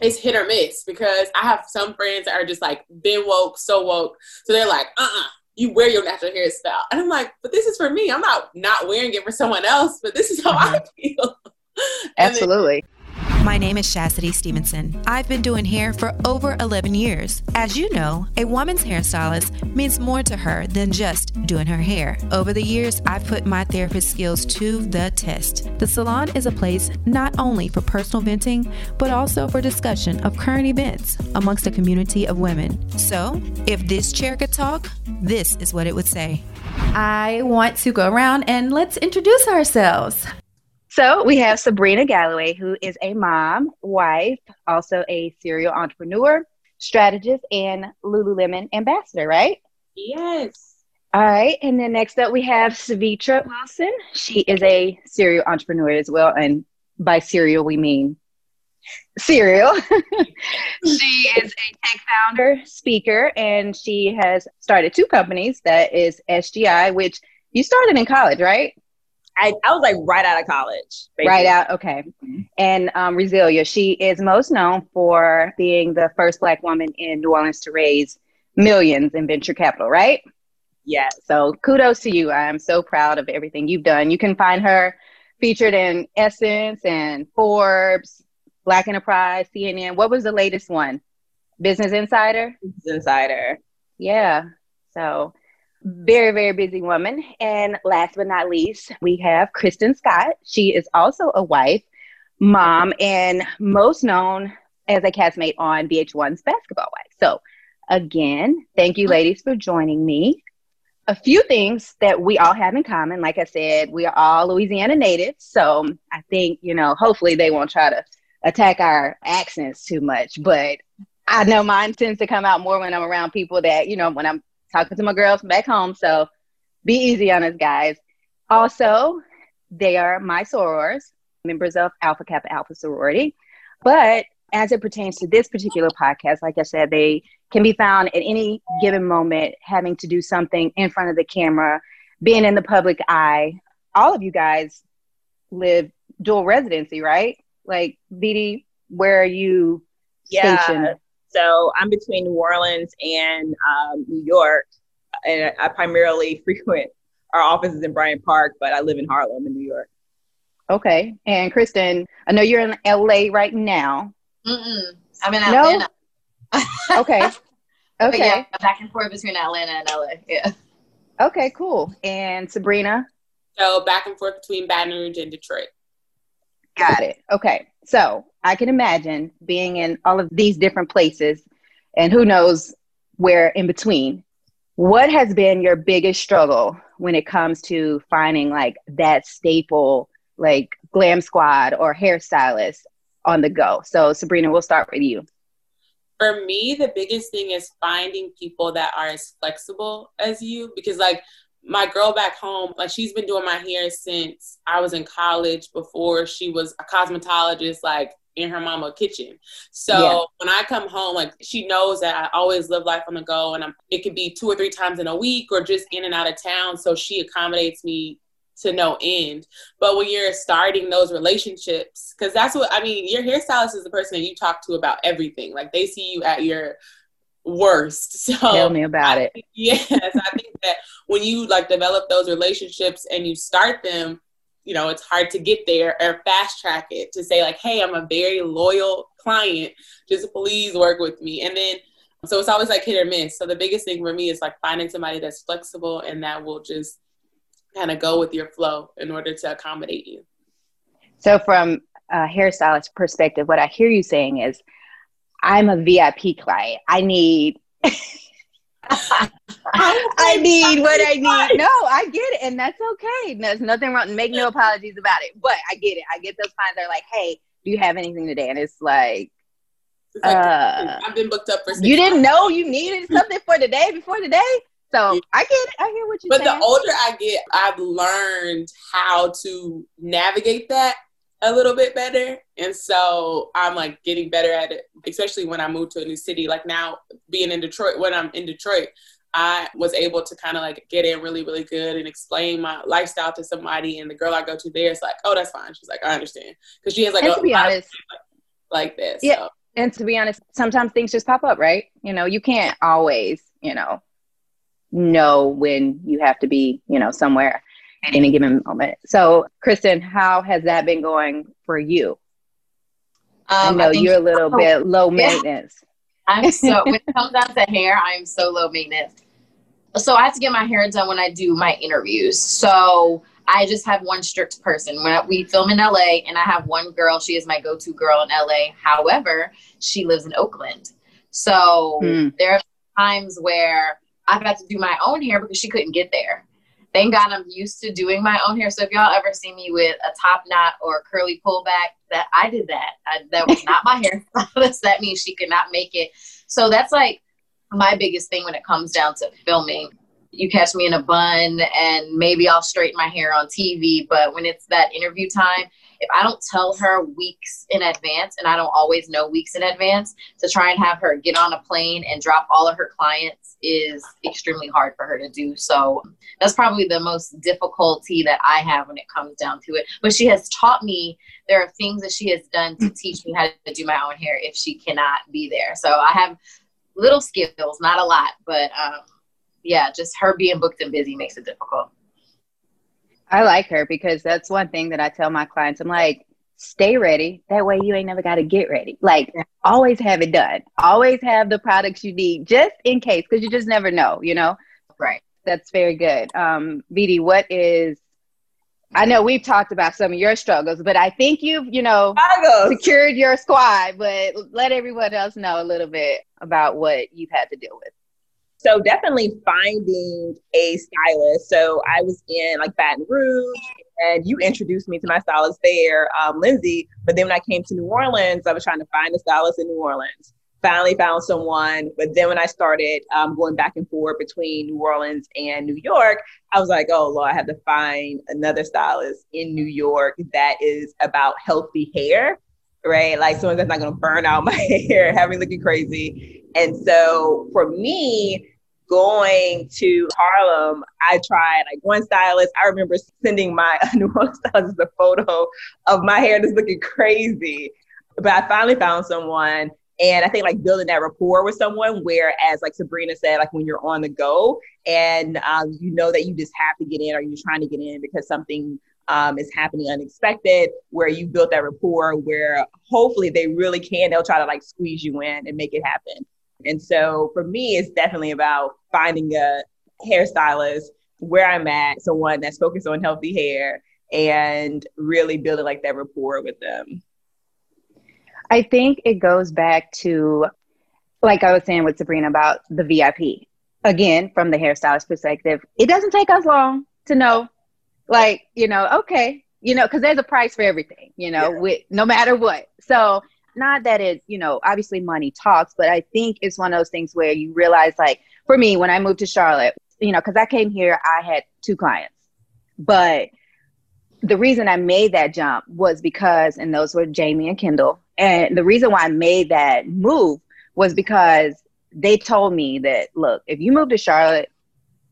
it's hit or miss because I have some friends that are just like been woke, so woke. So they're like, uh uh you wear your natural hairstyle. And I'm like, but this is for me. I'm not not wearing it for someone else, but this is how mm-hmm. I feel. Absolutely. My name is Chastity Stevenson. I've been doing hair for over 11 years. As you know, a woman's hairstylist means more to her than just doing her hair. Over the years, I've put my therapist skills to the test. The salon is a place not only for personal venting, but also for discussion of current events amongst a community of women. So, if this chair could talk, this is what it would say. I want to go around and let's introduce ourselves. So we have Sabrina Galloway, who is a mom, wife, also a serial entrepreneur, strategist, and Lululemon ambassador, right? Yes. All right. And then next up, we have Savitra Wilson. She is a serial entrepreneur as well. And by serial, we mean serial. she is a tech founder, speaker, and she has started two companies that is SGI, which you started in college, right? I, I was like right out of college. Basically. Right out, okay. And um, Resilia, she is most known for being the first Black woman in New Orleans to raise millions in venture capital, right? Yeah. So kudos to you. I'm so proud of everything you've done. You can find her featured in Essence and Forbes, Black Enterprise, CNN. What was the latest one? Business Insider? Business Insider. Yeah. So very, very busy woman. And last but not least, we have Kristen Scott. She is also a wife, mom, and most known as a castmate on VH1's Basketball Wife. So, again, thank you, ladies, for joining me. A few things that we all have in common. Like I said, we are all Louisiana natives. So, I think, you know, hopefully they won't try to attack our accents too much. But I know mine tends to come out more when I'm around people that, you know, when I'm talking to my girls back home. So be easy on us, guys. Also, they are my sorors, members of Alpha Kappa Alpha sorority. But as it pertains to this particular podcast, like I said, they can be found at any given moment having to do something in front of the camera, being in the public eye. All of you guys live dual residency, right? Like, BD, where are you yeah. stationed? So I'm between New Orleans and um, New York, and I primarily frequent our offices in Bryant Park, but I live in Harlem in New York. Okay. And Kristen, I know you're in LA right now. Mm-mm. I'm in Atlanta. No? okay. Okay. yeah, back and forth between Atlanta and LA. Yeah. Okay, cool. And Sabrina? So back and forth between Baton Rouge and Detroit. Got it. Okay. So I can imagine being in all of these different places and who knows where in between. What has been your biggest struggle when it comes to finding like that staple, like glam squad or hairstylist on the go? So, Sabrina, we'll start with you. For me, the biggest thing is finding people that are as flexible as you because, like, my girl back home, like she's been doing my hair since I was in college before she was a cosmetologist, like in her mama kitchen. So yeah. when I come home, like she knows that I always live life on the go and I'm, it could be two or three times in a week or just in and out of town. So she accommodates me to no end. But when you're starting those relationships, because that's what I mean, your hairstylist is the person that you talk to about everything. Like they see you at your worst. So tell me about I, it. Yes, I think that when you like develop those relationships and you start them, you know, it's hard to get there or fast track it to say like, hey, I'm a very loyal client. Just please work with me. And then so it's always like hit or miss. So the biggest thing for me is like finding somebody that's flexible and that will just kind of go with your flow in order to accommodate you. So from a hairstylist perspective, what I hear you saying is I'm a VIP client. I need I need what I need. No, I get it, and that's okay. There's nothing wrong. Make no apologies about it. But I get it. I get those clients. They're like, "Hey, do you have anything today?" And it's like, it's like uh, I've been booked up for. you didn't know you needed something for today before today. So I get it. I hear what you're but saying. But the older I get, I've learned how to navigate that a little bit better. And so I'm like getting better at it, especially when I moved to a new city. Like now being in Detroit, when I'm in Detroit, I was able to kind of like get in really, really good and explain my lifestyle to somebody. And the girl I go to there is like, oh, that's fine. She's like, I understand. Because she has like and a, to be honest, like this. Yeah. So. And to be honest, sometimes things just pop up, right? You know, you can't always, you know, know when you have to be, you know, somewhere at any given moment. So, Kristen, how has that been going for you? Um, I know I you're a little so, bit low maintenance. I'm so when it comes down to hair, I'm so low maintenance. So I have to get my hair done when I do my interviews. So I just have one strict person. When we film in LA, and I have one girl, she is my go-to girl in LA. However, she lives in Oakland. So hmm. there are times where I've had to do my own hair because she couldn't get there. Thank God I'm used to doing my own hair. So if y'all ever see me with a top knot or curly pullback, that I did that. I, that was not my hairstylist. that means she could not make it. So that's like my biggest thing when it comes down to filming you catch me in a bun and maybe I'll straighten my hair on TV. But when it's that interview time, if I don't tell her weeks in advance, and I don't always know weeks in advance, to try and have her get on a plane and drop all of her clients is extremely hard for her to do. So that's probably the most difficulty that I have when it comes down to it. But she has taught me there are things that she has done to teach me how to do my own hair if she cannot be there. So I have little skills, not a lot, but um, yeah, just her being booked and busy makes it difficult. I like her because that's one thing that I tell my clients. I'm like, stay ready. That way you ain't never got to get ready. Like, always have it done. Always have the products you need just in case, because you just never know, you know? Right. That's very good. Um, BD, what is, I know we've talked about some of your struggles, but I think you've, you know, struggles. secured your squad, but let everyone else know a little bit about what you've had to deal with. So definitely finding a stylist. So I was in like Baton Rouge and you introduced me to my stylist there, um, Lindsay. But then when I came to New Orleans, I was trying to find a stylist in New Orleans. Finally found someone. But then when I started um, going back and forth between New Orleans and New York, I was like, oh, Lord, I have to find another stylist in New York that is about healthy hair right? Like someone that's not gonna burn out my hair, have me looking crazy. And so for me, going to Harlem, I tried like one stylist. I remember sending my New Orleans stylist a photo of my hair just looking crazy. But I finally found someone. And I think like building that rapport with someone, whereas like Sabrina said, like when you're on the go and um, you know that you just have to get in or you're trying to get in because something um, is happening unexpected, where you built that rapport, where hopefully they really can, they'll try to like squeeze you in and make it happen. And so for me, it's definitely about finding a hairstylist where I'm at, someone that's focused on healthy hair and really building like that rapport with them. I think it goes back to, like I was saying with Sabrina about the VIP. Again, from the hairstylist perspective, it doesn't take us long to know, like, you know, okay, you know, because there's a price for everything, you know, yeah. with no matter what. So not that it, you know, obviously money talks, but I think it's one of those things where you realize, like, for me, when I moved to Charlotte, you know, because I came here, I had two clients, but the reason I made that jump was because, and those were Jamie and Kendall, and the reason why I made that move was because they told me that, look, if you move to Charlotte,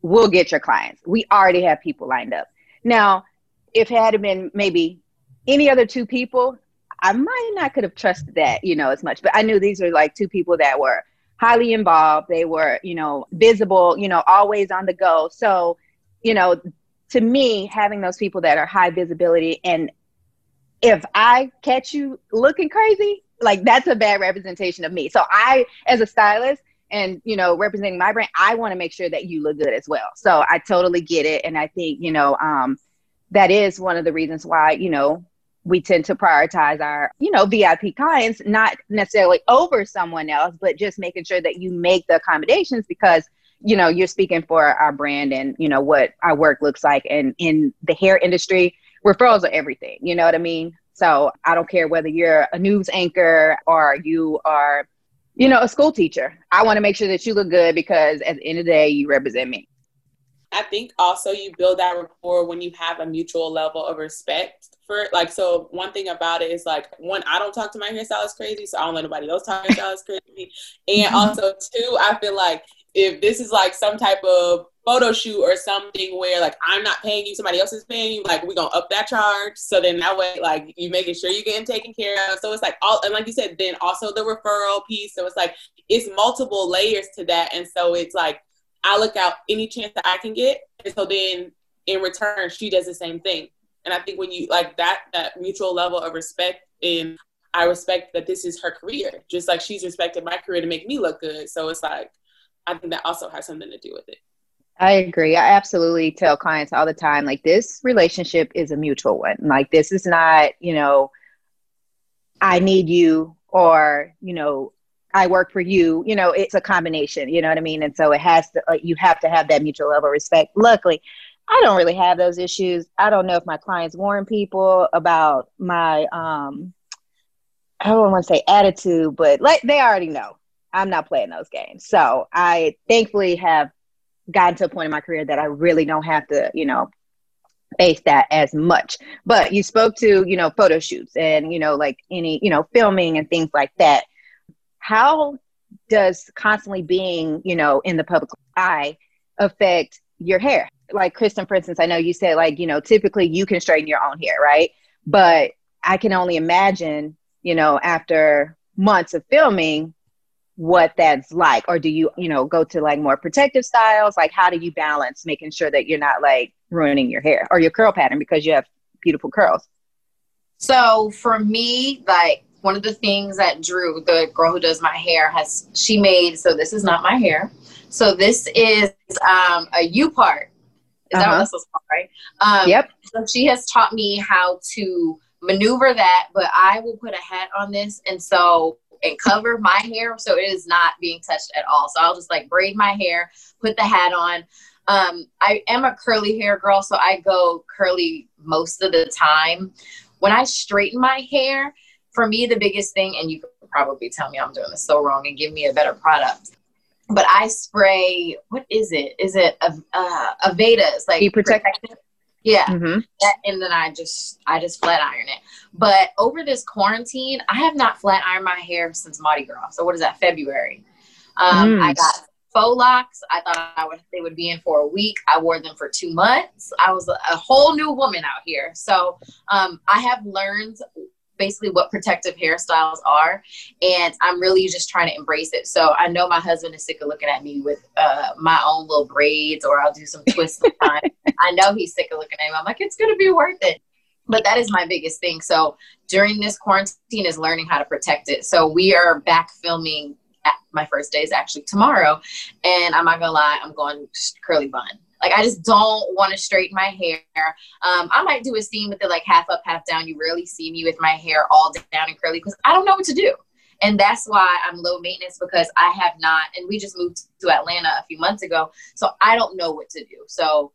we'll get your clients. We already have people lined up. Now, if it had been maybe any other two people, I might not could have trusted that, you know, as much. But I knew these were like two people that were highly involved. They were, you know, visible, you know, always on the go. So, you know, to me, having those people that are high visibility and if I catch you looking crazy, like that's a bad representation of me. So I, as a stylist, and you know representing my brand i want to make sure that you look good as well so i totally get it and i think you know um, that is one of the reasons why you know we tend to prioritize our, you know, VIP clients, not necessarily over someone else, but just making sure that you make the accommodations because, you know, you're speaking for our brand and, you know, what our work looks like. And in the hair industry, referrals are everything. You know what I mean? So I don't care whether you're a news anchor or you are, you know, a school teacher. I want to make sure that you look good because at the end of the day, you represent me. I think also you build that rapport when you have a mutual level of respect for like so one thing about it is like one I don't talk to my hairstylist crazy, so I don't let nobody else talk to hairstylist crazy. And mm-hmm. also two, I feel like if this is like some type of photo shoot or something where like I'm not paying you, somebody else is paying you, like we're gonna up that charge. So then that way, like you making sure you're getting taken care of. So it's like all and like you said, then also the referral piece. So it's like it's multiple layers to that. And so it's like I look out any chance that I can get. And so then in return, she does the same thing. And I think when you like that that mutual level of respect and I respect that this is her career, just like she's respected my career to make me look good. So it's like I think that also has something to do with it. I agree. I absolutely tell clients all the time like this relationship is a mutual one. Like this is not, you know, I need you or, you know, I work for you. You know, it's a combination, you know what I mean? And so it has to like you have to have that mutual level of respect. Luckily, I don't really have those issues. I don't know if my clients warn people about my um I don't want to say attitude, but like they already know. I'm not playing those games. So I thankfully have gotten to a point in my career that I really don't have to, you know, face that as much. But you spoke to, you know, photo shoots and, you know, like any, you know, filming and things like that. How does constantly being, you know, in the public eye affect your hair? Like Kristen, for instance, I know you said like, you know, typically you can straighten your own hair, right? But I can only imagine, you know, after months of filming, what that's like or do you you know go to like more protective styles like how do you balance making sure that you're not like ruining your hair or your curl pattern because you have beautiful curls so for me like one of the things that drew the girl who does my hair has she made so this is not my hair so this is um, a u part is uh-huh. that what uh-huh. this called right um, yep so she has taught me how to maneuver that but i will put a hat on this and so and cover my hair so it is not being touched at all. So I'll just like braid my hair, put the hat on. Um, I am a curly hair girl, so I go curly most of the time. When I straighten my hair, for me, the biggest thing, and you could probably tell me I'm doing this so wrong and give me a better product, but I spray, what is it? Is it a, uh, Aveda's like protective? Yeah. Mm-hmm. That, and then I just I just flat iron it. But over this quarantine, I have not flat ironed my hair since Mardi Gras. So what is that? February. Um, mm. I got faux locks. I thought I would they would be in for a week. I wore them for two months. I was a, a whole new woman out here. So um, I have learned basically what protective hairstyles are and i'm really just trying to embrace it. So i know my husband is sick of looking at me with uh, my own little braids or i'll do some twists i know he's sick of looking at me. I'm like it's to be worth it. But that is my biggest thing. So during this quarantine is learning how to protect it. So we are back filming my first day is actually tomorrow and i'm not gonna lie i'm going curly bun like I just don't want to straighten my hair. Um, I might do a scene with it like half up, half down. You rarely see me with my hair all down and curly because I don't know what to do. And that's why I'm low maintenance because I have not, and we just moved to Atlanta a few months ago. So I don't know what to do. So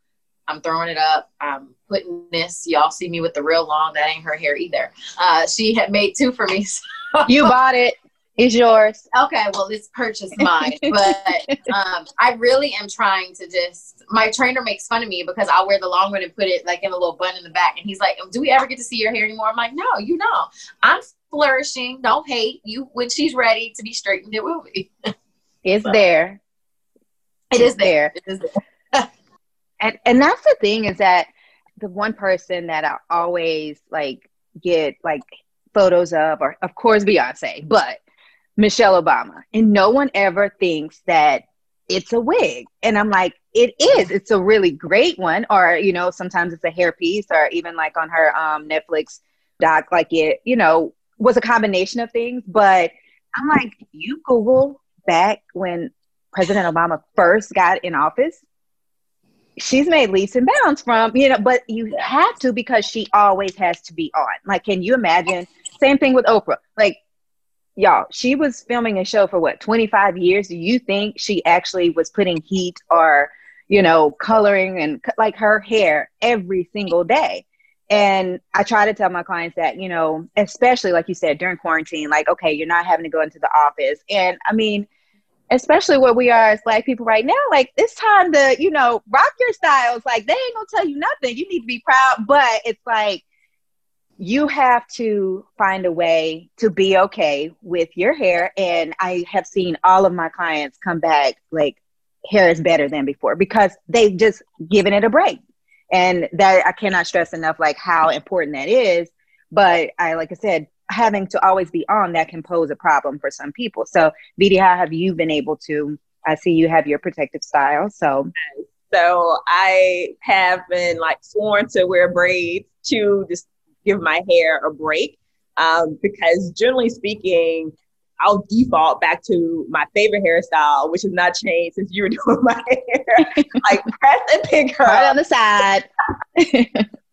I'm throwing it up. I'm putting this. Y'all see me with the real long. That ain't her hair either. Uh, she had made two for me. So. You bought it. It's yours. Okay, well, it's purchased mine, but um, I really am trying to just. My trainer makes fun of me because I'll wear the long one and put it like in a little bun in the back, and he's like, "Do we ever get to see your hair anymore?" I'm like, "No, you know, I'm flourishing. Don't hate you when she's ready to be straightened. It will be. It's so, there. It is there. It is there. and and that's the thing is that the one person that I always like get like photos of, or of course Beyonce, but Michelle Obama. And no one ever thinks that it's a wig. And I'm like, it is. It's a really great one. Or, you know, sometimes it's a hair piece or even like on her um, Netflix doc, like it, you know, was a combination of things. But I'm like, you Google back when President Obama first got in office, she's made leaps and bounds from, you know, but you have to because she always has to be on. Like, can you imagine? Same thing with Oprah. Like, y'all, she was filming a show for what, 25 years? Do you think she actually was putting heat or, you know, coloring and like her hair every single day? And I try to tell my clients that, you know, especially like you said, during quarantine, like, okay, you're not having to go into the office. And I mean, especially where we are as black people right now, like it's time to, you know, rock your styles. Like they ain't gonna tell you nothing. You need to be proud. But it's like you have to find a way to be okay with your hair. And I have seen all of my clients come back like hair is better than before because they've just given it a break. And that I cannot stress enough like how important that is. But I like I said, having to always be on that can pose a problem for some people. So Vidi, how have you been able to I see you have your protective style. So so I have been like sworn to wear braids to just give my hair a break. Um, because generally speaking, I'll default back to my favorite hairstyle, which has not changed since you were doing my hair, like press and pick her right on the side.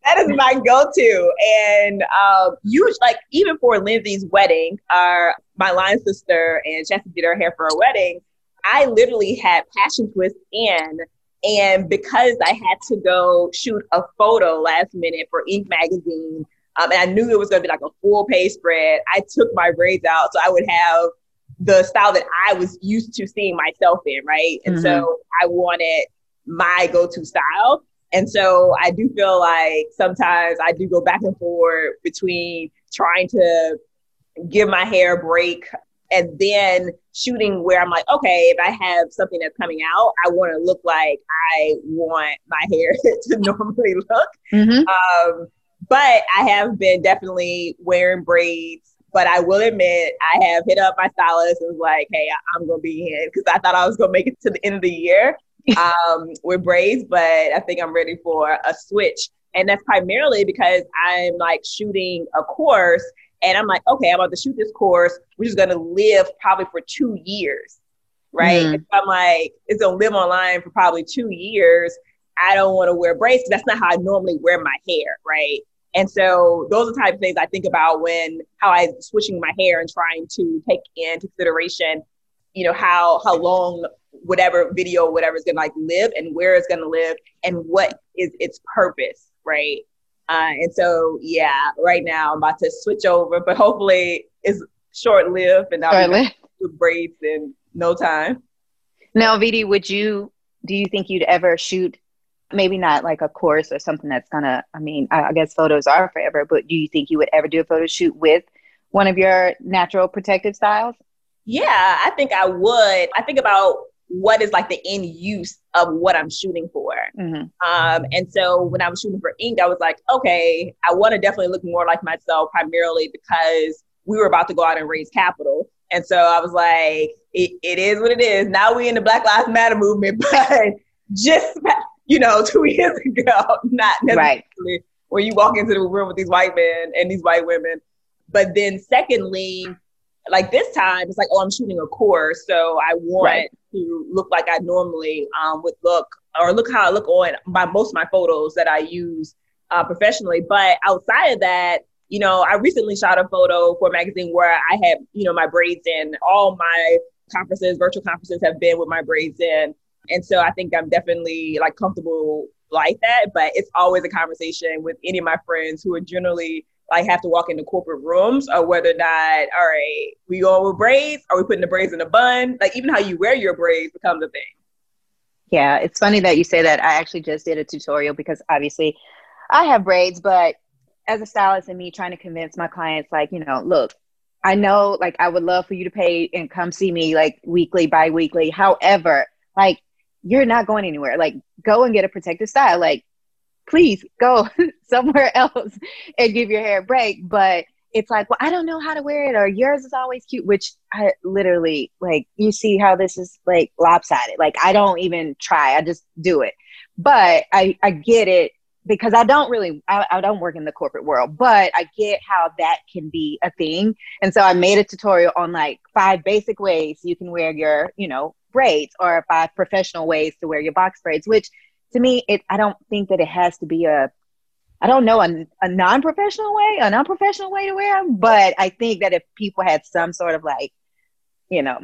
that is my go-to, and um, like even for Lindsay's wedding, our my line sister and Chastity did her hair for her wedding. I literally had passion twist in, and because I had to go shoot a photo last minute for Inc. magazine um, and I knew it was going to be like a full page spread. I took my braids out so I would have the style that I was used to seeing myself in, right? And mm-hmm. so I wanted my go to style. And so I do feel like sometimes I do go back and forth between trying to give my hair a break and then shooting where I'm like, okay, if I have something that's coming out, I want to look like I want my hair to normally look. Mm-hmm. Um, but I have been definitely wearing braids. But I will admit, I have hit up my stylist and was like, "Hey, I'm gonna be in," because I thought I was gonna make it to the end of the year um, with braids. But I think I'm ready for a switch, and that's primarily because I'm like shooting a course, and I'm like, okay, I'm about to shoot this course, which is gonna live probably for two years, right? Mm. I'm like, it's gonna live online for probably two years. I don't want to wear braids. That's not how I normally wear my hair, right? And so those are the type of things I think about when how I switching my hair and trying to take into consideration, you know, how how long whatever video, whatever is gonna like live and where it's gonna live and what is its purpose, right? Uh, and so yeah, right now I'm about to switch over, but hopefully it's short lived and I'll be with braids in no time. Now, Vidi, would you do you think you'd ever shoot maybe not like a course or something that's gonna i mean I, I, guess photos are forever but do you think you would ever do a photo shoot with one of your natural protective styles? Yeah i think i would. I think about what is like the end use of what i'm shooting for. Mm-hmm. um, and so when i was shooting for Inc. i was like okay i want to definitely look more like myself primarily because we were about to go out and raise capital. And so i was like it, it is what it is. Now we in the black lives matter movement but just you know, two years ago, not necessarily right. where you walk into the room with these white men and these white women. But then, secondly, like this time, it's like, oh, I'm shooting a course, so I want right. to look like I normally um, would look, or look how I look on my most of my photos that I use uh, professionally. But outside of that, you know, I recently shot a photo for a magazine where I had, you know, my braids in. All my conferences, virtual conferences, have been with my braids in. And so I think I'm definitely like comfortable like that. But it's always a conversation with any of my friends who are generally like have to walk into corporate rooms or whether or not, all right, we going with braids? Are we putting the braids in a bun? Like even how you wear your braids becomes a thing. Yeah, it's funny that you say that. I actually just did a tutorial because obviously I have braids, but as a stylist and me trying to convince my clients, like, you know, look, I know like I would love for you to pay and come see me like weekly, bi weekly. However, like you're not going anywhere. Like, go and get a protective style. Like, please go somewhere else and give your hair a break. But it's like, well, I don't know how to wear it, or yours is always cute, which I literally like. You see how this is like lopsided. Like, I don't even try, I just do it. But I, I get it because I don't really, I, I don't work in the corporate world, but I get how that can be a thing. And so I made a tutorial on like five basic ways you can wear your, you know, braids or five professional ways to wear your box braids, which to me, it I don't think that it has to be a I don't know a, a non-professional way, a non-professional way to wear them, but I think that if people had some sort of like, you know,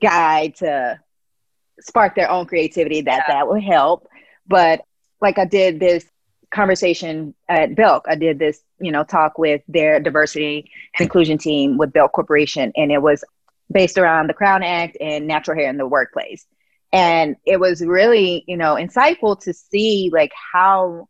guide to spark their own creativity, that yeah. that would help. But like I did this conversation at Belk, I did this, you know, talk with their diversity and inclusion team with Belk Corporation, and it was based around the Crown Act and natural hair in the workplace. And it was really, you know, insightful to see like how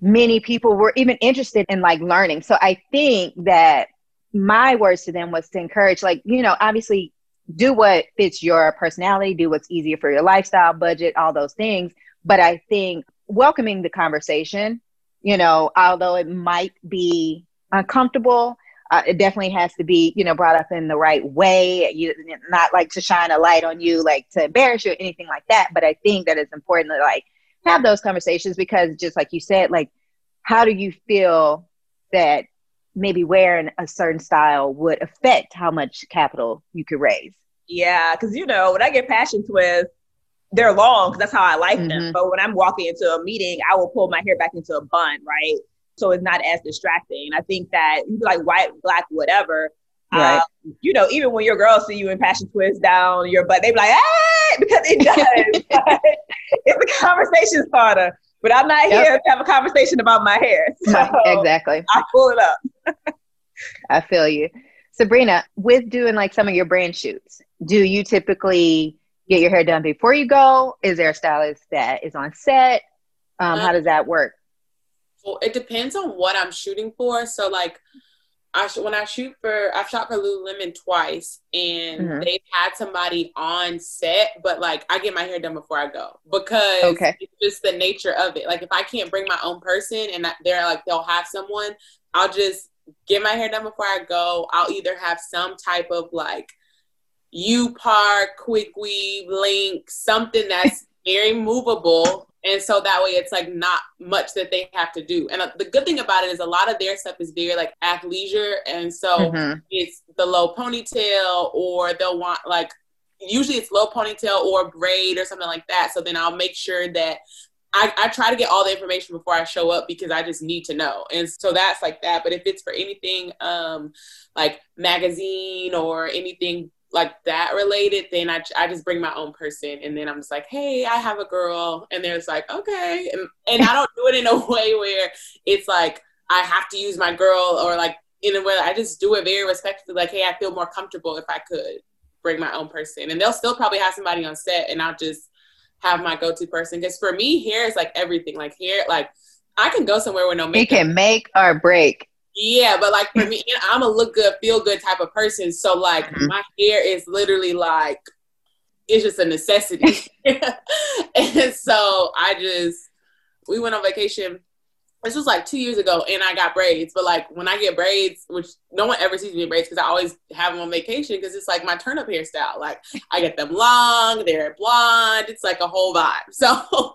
many people were even interested in like learning. So I think that my words to them was to encourage, like, you know, obviously do what fits your personality, do what's easier for your lifestyle, budget, all those things. But I think welcoming the conversation, you know, although it might be uncomfortable, uh, it definitely has to be, you know, brought up in the right way. You not like to shine a light on you, like to embarrass you or anything like that. But I think that it's important to like have those conversations because, just like you said, like, how do you feel that maybe wearing a certain style would affect how much capital you could raise? Yeah, because you know, when I get passion twists, they're long because that's how I like mm-hmm. them. But when I'm walking into a meeting, I will pull my hair back into a bun, right? So it's not as distracting. I think that you like white, black, whatever. Right. Um, you know, even when your girls see you in passion twist down your butt, they be like, "Hey," because it does. it's a conversation starter. But I'm not yep. here to have a conversation about my hair. So exactly. I pull it up. I feel you. Sabrina, with doing like some of your brand shoots, do you typically get your hair done before you go? Is there a stylist that is on set? Um, how does that work? Well, it depends on what I'm shooting for. So, like, I sh- when I shoot for, I've shot for Lululemon twice, and mm-hmm. they've had somebody on set, but like I get my hair done before I go because okay. it's just the nature of it. Like, if I can't bring my own person, and they're like they'll have someone, I'll just get my hair done before I go. I'll either have some type of like U part, quick weave, link, something that's very movable. And so that way it's like not much that they have to do. And uh, the good thing about it is a lot of their stuff is very like athleisure. And so mm-hmm. it's the low ponytail or they'll want like, usually it's low ponytail or braid or something like that. So then I'll make sure that I, I try to get all the information before I show up because I just need to know. And so that's like that. But if it's for anything um, like magazine or anything like that related, then I, I just bring my own person and then I'm just like, hey, I have a girl. And there's like, okay. And, and I don't do it in a way where it's like, I have to use my girl or like in a way I just do it very respectfully. Like, hey, I feel more comfortable if I could bring my own person. And they'll still probably have somebody on set and I'll just have my go-to person. Because for me, hair is like everything. Like hair, like I can go somewhere with no makeup. It can make or break. Yeah, but like for me, I'm a look good, feel good type of person. So like mm-hmm. my hair is literally like it's just a necessity. and so I just we went on vacation this was like two years ago and I got braids. But like when I get braids, which no one ever sees me braids because I always have them on vacation because it's like my turn up hairstyle. Like I get them long, they're blonde. It's like a whole vibe. So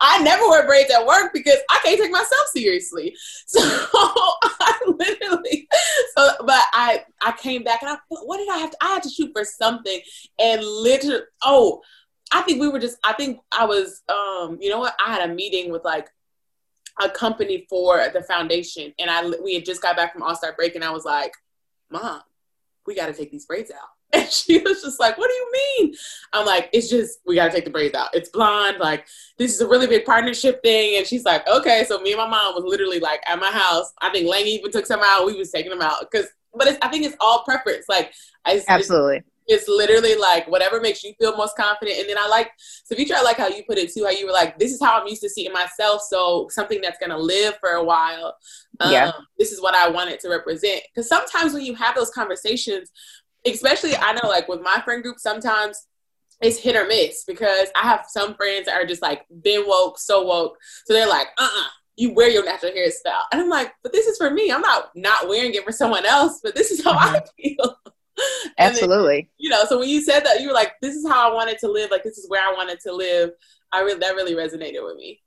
I never wear braids at work because I can't take myself seriously. So I literally, so but I I came back and I what did I have to? I had to shoot for something and literally oh. I think we were just I think I was um you know what I had a meeting with like a company for the foundation, and I we had just got back from All Star break, and I was like, "Mom, we got to take these braids out." And she was just like, "What do you mean?" I'm like, "It's just we got to take the braids out. It's blonde. Like this is a really big partnership thing." And she's like, "Okay." So me and my mom was literally like at my house. I think Lang even took some out. We was taking them out because, but I think it's all preference. Like I absolutely it's literally like whatever makes you feel most confident. And then I like, Savitra, I like how you put it too, how you were like, this is how I'm used to seeing myself. So something that's going to live for a while. Um, yeah. This is what I wanted to represent. Because sometimes when you have those conversations, especially I know like with my friend group, sometimes it's hit or miss because I have some friends that are just like been woke, so woke. So they're like, uh uh-uh, uh you wear your natural hairstyle. And I'm like, but this is for me. I'm not not wearing it for someone else, but this is how mm-hmm. I feel. Absolutely. Then, you know, so when you said that, you were like, "This is how I wanted to live. Like, this is where I wanted to live." I really that really resonated with me.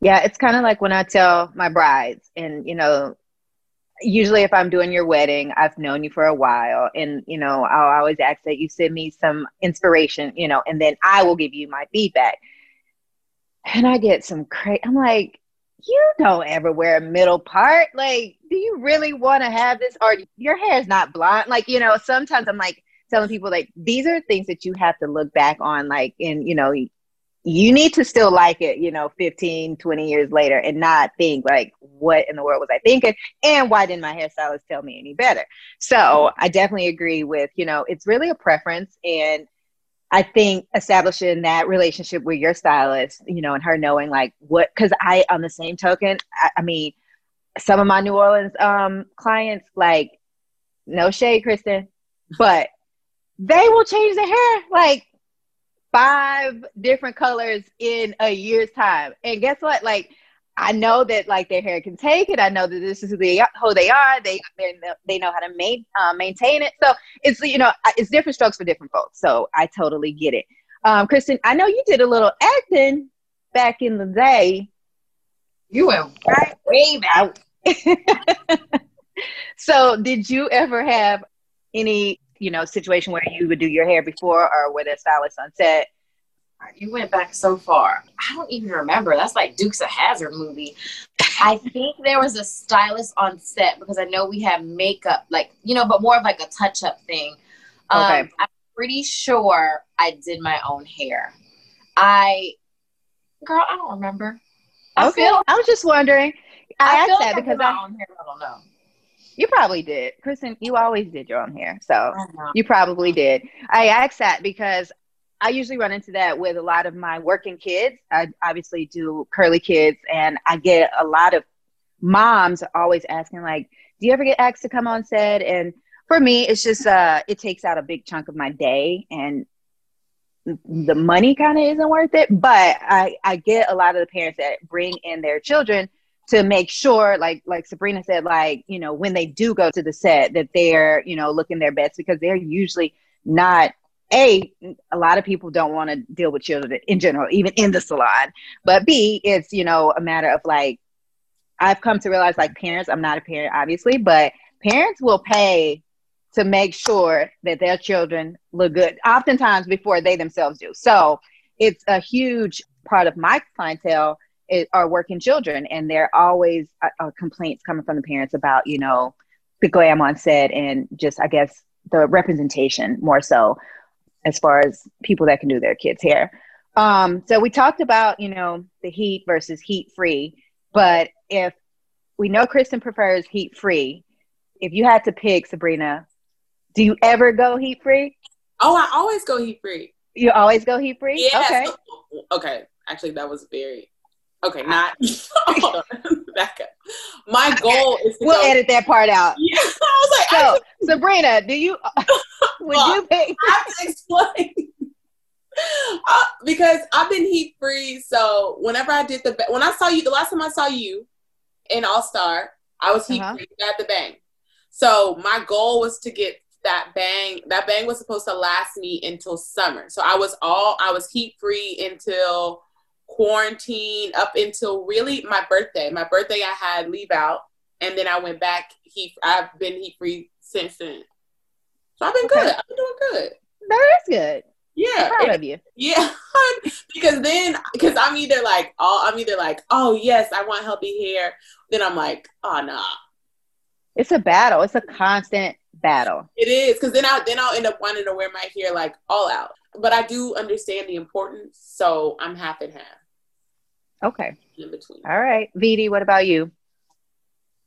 Yeah, it's kind of like when I tell my brides, and you know, usually if I'm doing your wedding, I've known you for a while, and you know, I'll always ask that you send me some inspiration, you know, and then I will give you my feedback. And I get some crazy. I'm like, you don't ever wear a middle part. Like, do you really want to have this? Or your hair is not blonde. Like, you know, sometimes I'm like telling people like these are things that you have to look back on, like, and you know, you need to still like it, you know, 15, 20 years later and not think like, what in the world was I thinking? And why didn't my hairstylist tell me any better? So I definitely agree with, you know, it's really a preference and I think establishing that relationship with your stylist, you know, and her knowing like what, because I, on the same token, I, I, mean, some of my New Orleans um, clients, like, no shade, Kristen, but they will change their hair like five different colors in a year's time. And guess what? Like I know that like their hair can take it. I know that this is who they who they are. They they know how to main, uh, maintain it. So it's you know it's different strokes for different folks. So I totally get it. Um, Kristen, I know you did a little acting back in the day. You went right way back. so did you ever have any you know situation where you would do your hair before or with a stylist on set? You went back so far. I don't even remember. That's like Dukes of Hazzard movie. I think there was a stylist on set because I know we have makeup, like you know, but more of like a touch up thing. Um, okay. I'm pretty sure I did my own hair. I, girl, I don't remember. I okay. Feel, I was just wondering. I, I asked that like because I, own hair, I don't know. You probably did, Kristen. You always did your own hair, so you probably did. I asked that because I usually run into that with a lot of my working kids. I obviously do curly kids, and I get a lot of moms always asking, like, "Do you ever get asked to come on set?" And for me, it's just uh, it takes out a big chunk of my day, and the money kind of isn't worth it. But I I get a lot of the parents that bring in their children to make sure like like sabrina said like you know when they do go to the set that they're you know looking their best because they're usually not a a lot of people don't want to deal with children in general even in the salon. But b it's you know a matter of like i've come to realize like parents i'm not a parent obviously but parents will pay to make sure that their children look good oftentimes before they themselves do. So it's a huge part of my clientele it, are working children, and there are always uh, uh, complaints coming from the parents about you know the glam on set and just I guess the representation more so as far as people that can do their kids' hair. Um, so we talked about you know the heat versus heat free, but if we know Kristen prefers heat free, if you had to pick Sabrina, do you ever go heat free? Oh, I always go heat free. You always go heat free? Yeah. Okay. okay. Actually, that was very Okay, not back up. My goal is we'll go, edit that part out. Yeah, I was like, so I, Sabrina, do you would well, you pick? I have to explain uh, because I've been heat free. So whenever I did the when I saw you the last time I saw you in All Star, I was heat uh-huh. free at the bang. So my goal was to get that bang. That bang was supposed to last me until summer. So I was all I was heat free until quarantine up until really my birthday. My birthday, I had leave out, and then I went back He, I've been heat free since then. So I've been okay. good. I've been doing good. That is good. Yeah, I'm proud of you. Yeah, because then because I'm either like oh I'm either like oh yes I want healthy hair, then I'm like oh nah. It's a battle. It's a constant battle. It is because then I then I'll end up wanting to wear my hair like all out. But I do understand the importance, so I'm half and half. Okay. In between. All right. VD, what about you?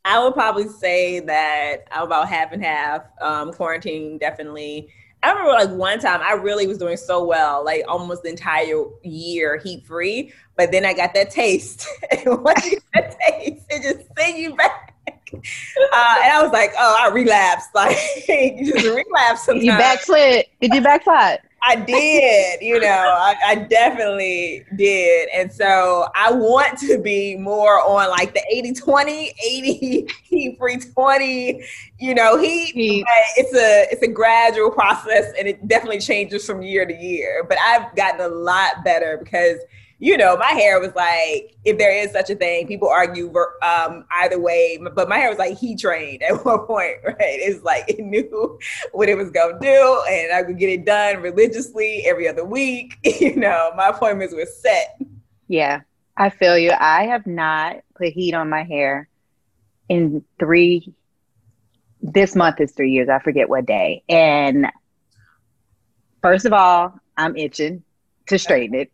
I would probably say that I'm about half and half. Um, quarantine definitely. I remember like one time I really was doing so well, like almost the entire year heat free. But then I got that taste. and once you get that taste, it just send you back. Uh, and I was like, oh, I relapsed. Like, you just relapse sometimes. You backslid. Did you backslide? I did, you know, I, I, definitely did. And so I want to be more on like the 80 20, 80 heat free 20, you know, heat. heat. It's a it's a gradual process and it definitely changes from year to year. But I've gotten a lot better because you know, my hair was like, if there is such a thing, people argue um, either way, but my hair was like heat trained at one point, right? It's like it knew what it was gonna do, and I could get it done religiously every other week. You know, my appointments were set. Yeah, I feel you. I have not put heat on my hair in three. This month is three years. I forget what day. And first of all, I'm itching to straighten it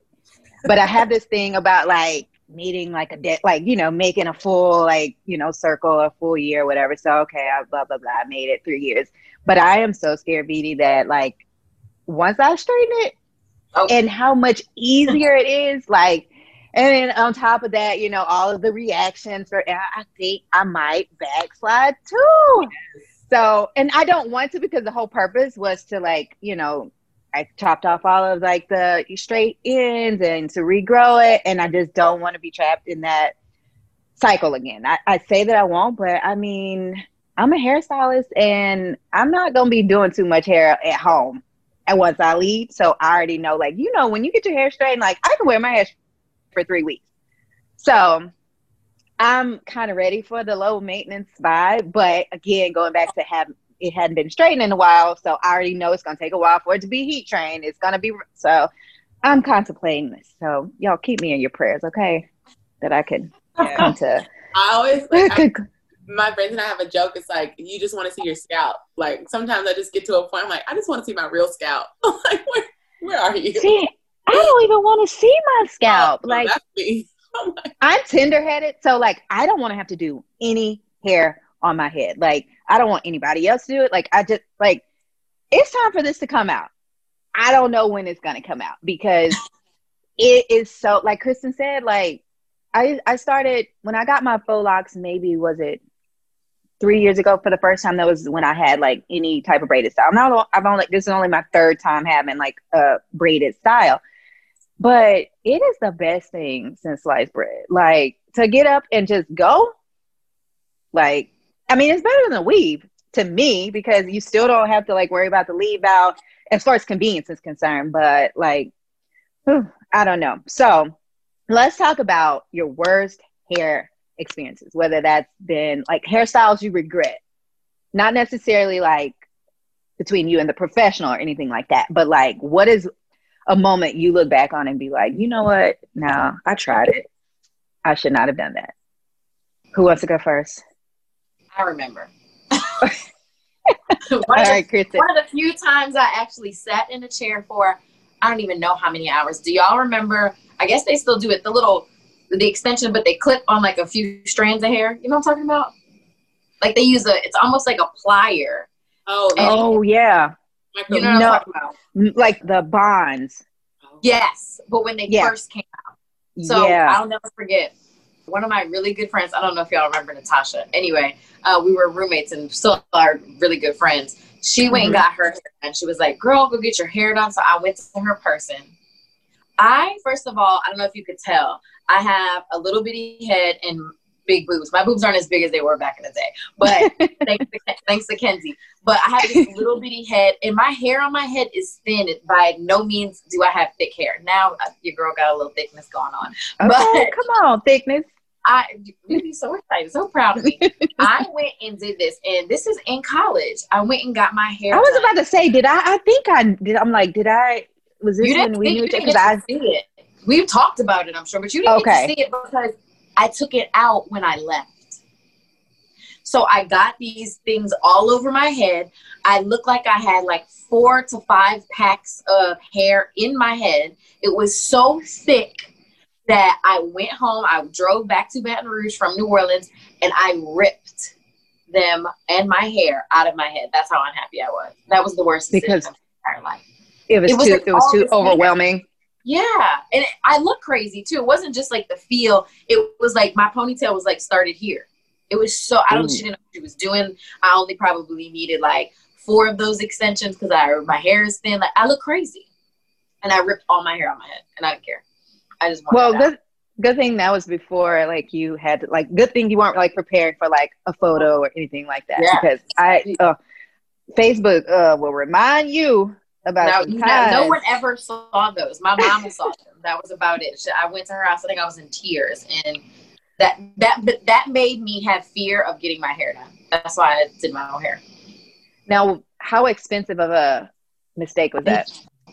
but I have this thing about like meeting like a de- like you know making a full like you know circle a full year whatever. So okay I blah blah blah I made it three years. But I am so scared BD that like once I straighten it oh. and how much easier it is like and then on top of that you know all of the reactions for I think I might backslide too. So, and I don't want to because the whole purpose was to like, you know, I chopped off all of like the straight ends and to regrow it. And I just don't want to be trapped in that cycle again. I, I say that I won't, but I mean, I'm a hairstylist and I'm not going to be doing too much hair at home. And once I leave, so I already know, like, you know, when you get your hair straightened, like, I can wear my hair for three weeks. So I'm kind of ready for the low maintenance vibe. But again, going back to have it hadn't been straightened in a while, so I already know it's gonna take a while for it to be heat trained. It's gonna be so. I'm contemplating this, so y'all keep me in your prayers, okay? That I can yeah. come to. I always like, I, my friends and I have a joke. It's like you just want to see your scalp. Like sometimes I just get to a point. I'm like, I just want to see my real scalp. like where, where are you? See, I don't even want to see my scalp. Oh, like oh I'm tender headed, so like I don't want to have to do any hair on my head. Like I don't want anybody else to do it. Like I just like it's time for this to come out. I don't know when it's gonna come out because it is so like Kristen said, like I I started when I got my faux locks, maybe was it three years ago for the first time. That was when I had like any type of braided style. Now I've only this is only my third time having like a braided style, but it is the best thing since sliced bread. Like to get up and just go, like I mean, it's better than a weave to me because you still don't have to like worry about the leave out as far as convenience is concerned. But like, whew, I don't know. So let's talk about your worst hair experiences, whether that's been like hairstyles you regret, not necessarily like between you and the professional or anything like that, but like what is a moment you look back on and be like, you know what? No, I tried it. I should not have done that. Who wants to go first? I remember. one, All right, the, one of the few times I actually sat in a chair for I don't even know how many hours. Do y'all remember? I guess they still do it. The little the extension, but they clip on like a few strands of hair. You know what I'm talking about? Like they use a. It's almost like a plier. Oh, oh yeah. You know no, Like the bonds. Yes, but when they yeah. first came out. So yeah. I'll never forget one of my really good friends. I don't know if y'all remember Natasha. Anyway, uh, we were roommates and still are really good friends. She mm-hmm. went and mm-hmm. got her hair and she was like, "Girl, go get your hair done." So I went to her person. I first of all, I don't know if you could tell, I have a little bitty head and big boobs. My boobs aren't as big as they were back in the day, but thanks, to, thanks to Kenzie. But I have this little bitty head, and my hair on my head is thin. By no means do I have thick hair. Now uh, your girl got a little thickness going on. Okay, but come on, thickness. I you'd be so excited, so proud of me. I went and did this, and this is in college. I went and got my hair. I was done. about to say, did I? I think I did. I'm like, did I? Was this when we knew it? Because I see it. We've talked about it, I'm sure, but you didn't okay. see it because I took it out when I left. So I got these things all over my head. I looked like I had like four to five packs of hair in my head. It was so thick that I went home. I drove back to Baton Rouge from New Orleans and I ripped them and my hair out of my head. That's how unhappy I was. That was the worst because of my entire life. It was, it was too like it was too overwhelming. Hair. Yeah, and it, I look crazy too. It wasn't just like the feel. It was like my ponytail was like started here. It was so I don't. Mm. She didn't know what she was doing. I only probably needed like four of those extensions because I my hair is thin. Like I look crazy, and I ripped all my hair on my head, and I didn't care. I just well, good good thing that was before like you had like good thing you weren't like prepared for like a photo or anything like that yeah. because I uh, Facebook uh, will remind you about no, no one ever saw those. My mom saw them. That was about it. I went to her house. I think I was in tears, and that that that made me have fear of getting my hair done. That's why I did my own hair. Now, how expensive of a mistake was that?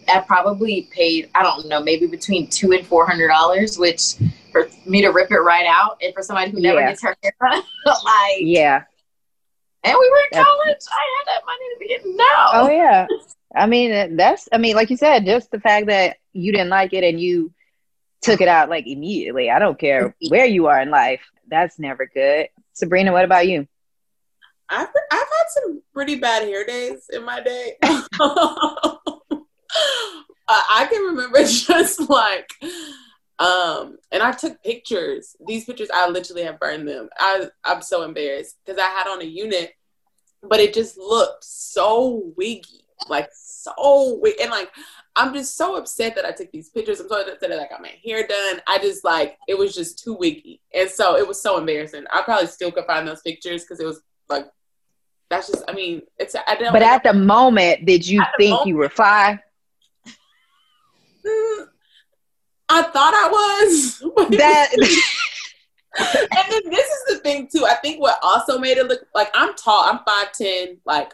I probably paid, I don't know, maybe between two and four hundred dollars, which for me to rip it right out, and for somebody who never yeah. gets her hair done, like yeah. And we were in that's, college. I had that money to begin. No. Oh yeah. I mean, uh, that's. I mean, like you said, just the fact that you didn't like it and you took it out like immediately. I don't care where you are in life. That's never good. Sabrina, what about you? I've I've had some pretty bad hair days in my day. I can remember just like, um, and I took pictures. These pictures, I literally have burned them. I I'm so embarrassed because I had on a unit but it just looked so wiggy, like so wig- and like I'm just so upset that I took these pictures. I'm so upset that I got my hair done. I just like it was just too wiggy, and so it was so embarrassing. I probably still could find those pictures because it was like that's just. I mean, it's. I don't. But at the moment, did you think moment, you were fly? Mm, I thought I was. That and then this is the thing too. I think what also made it look like I'm tall. I'm five ten. Like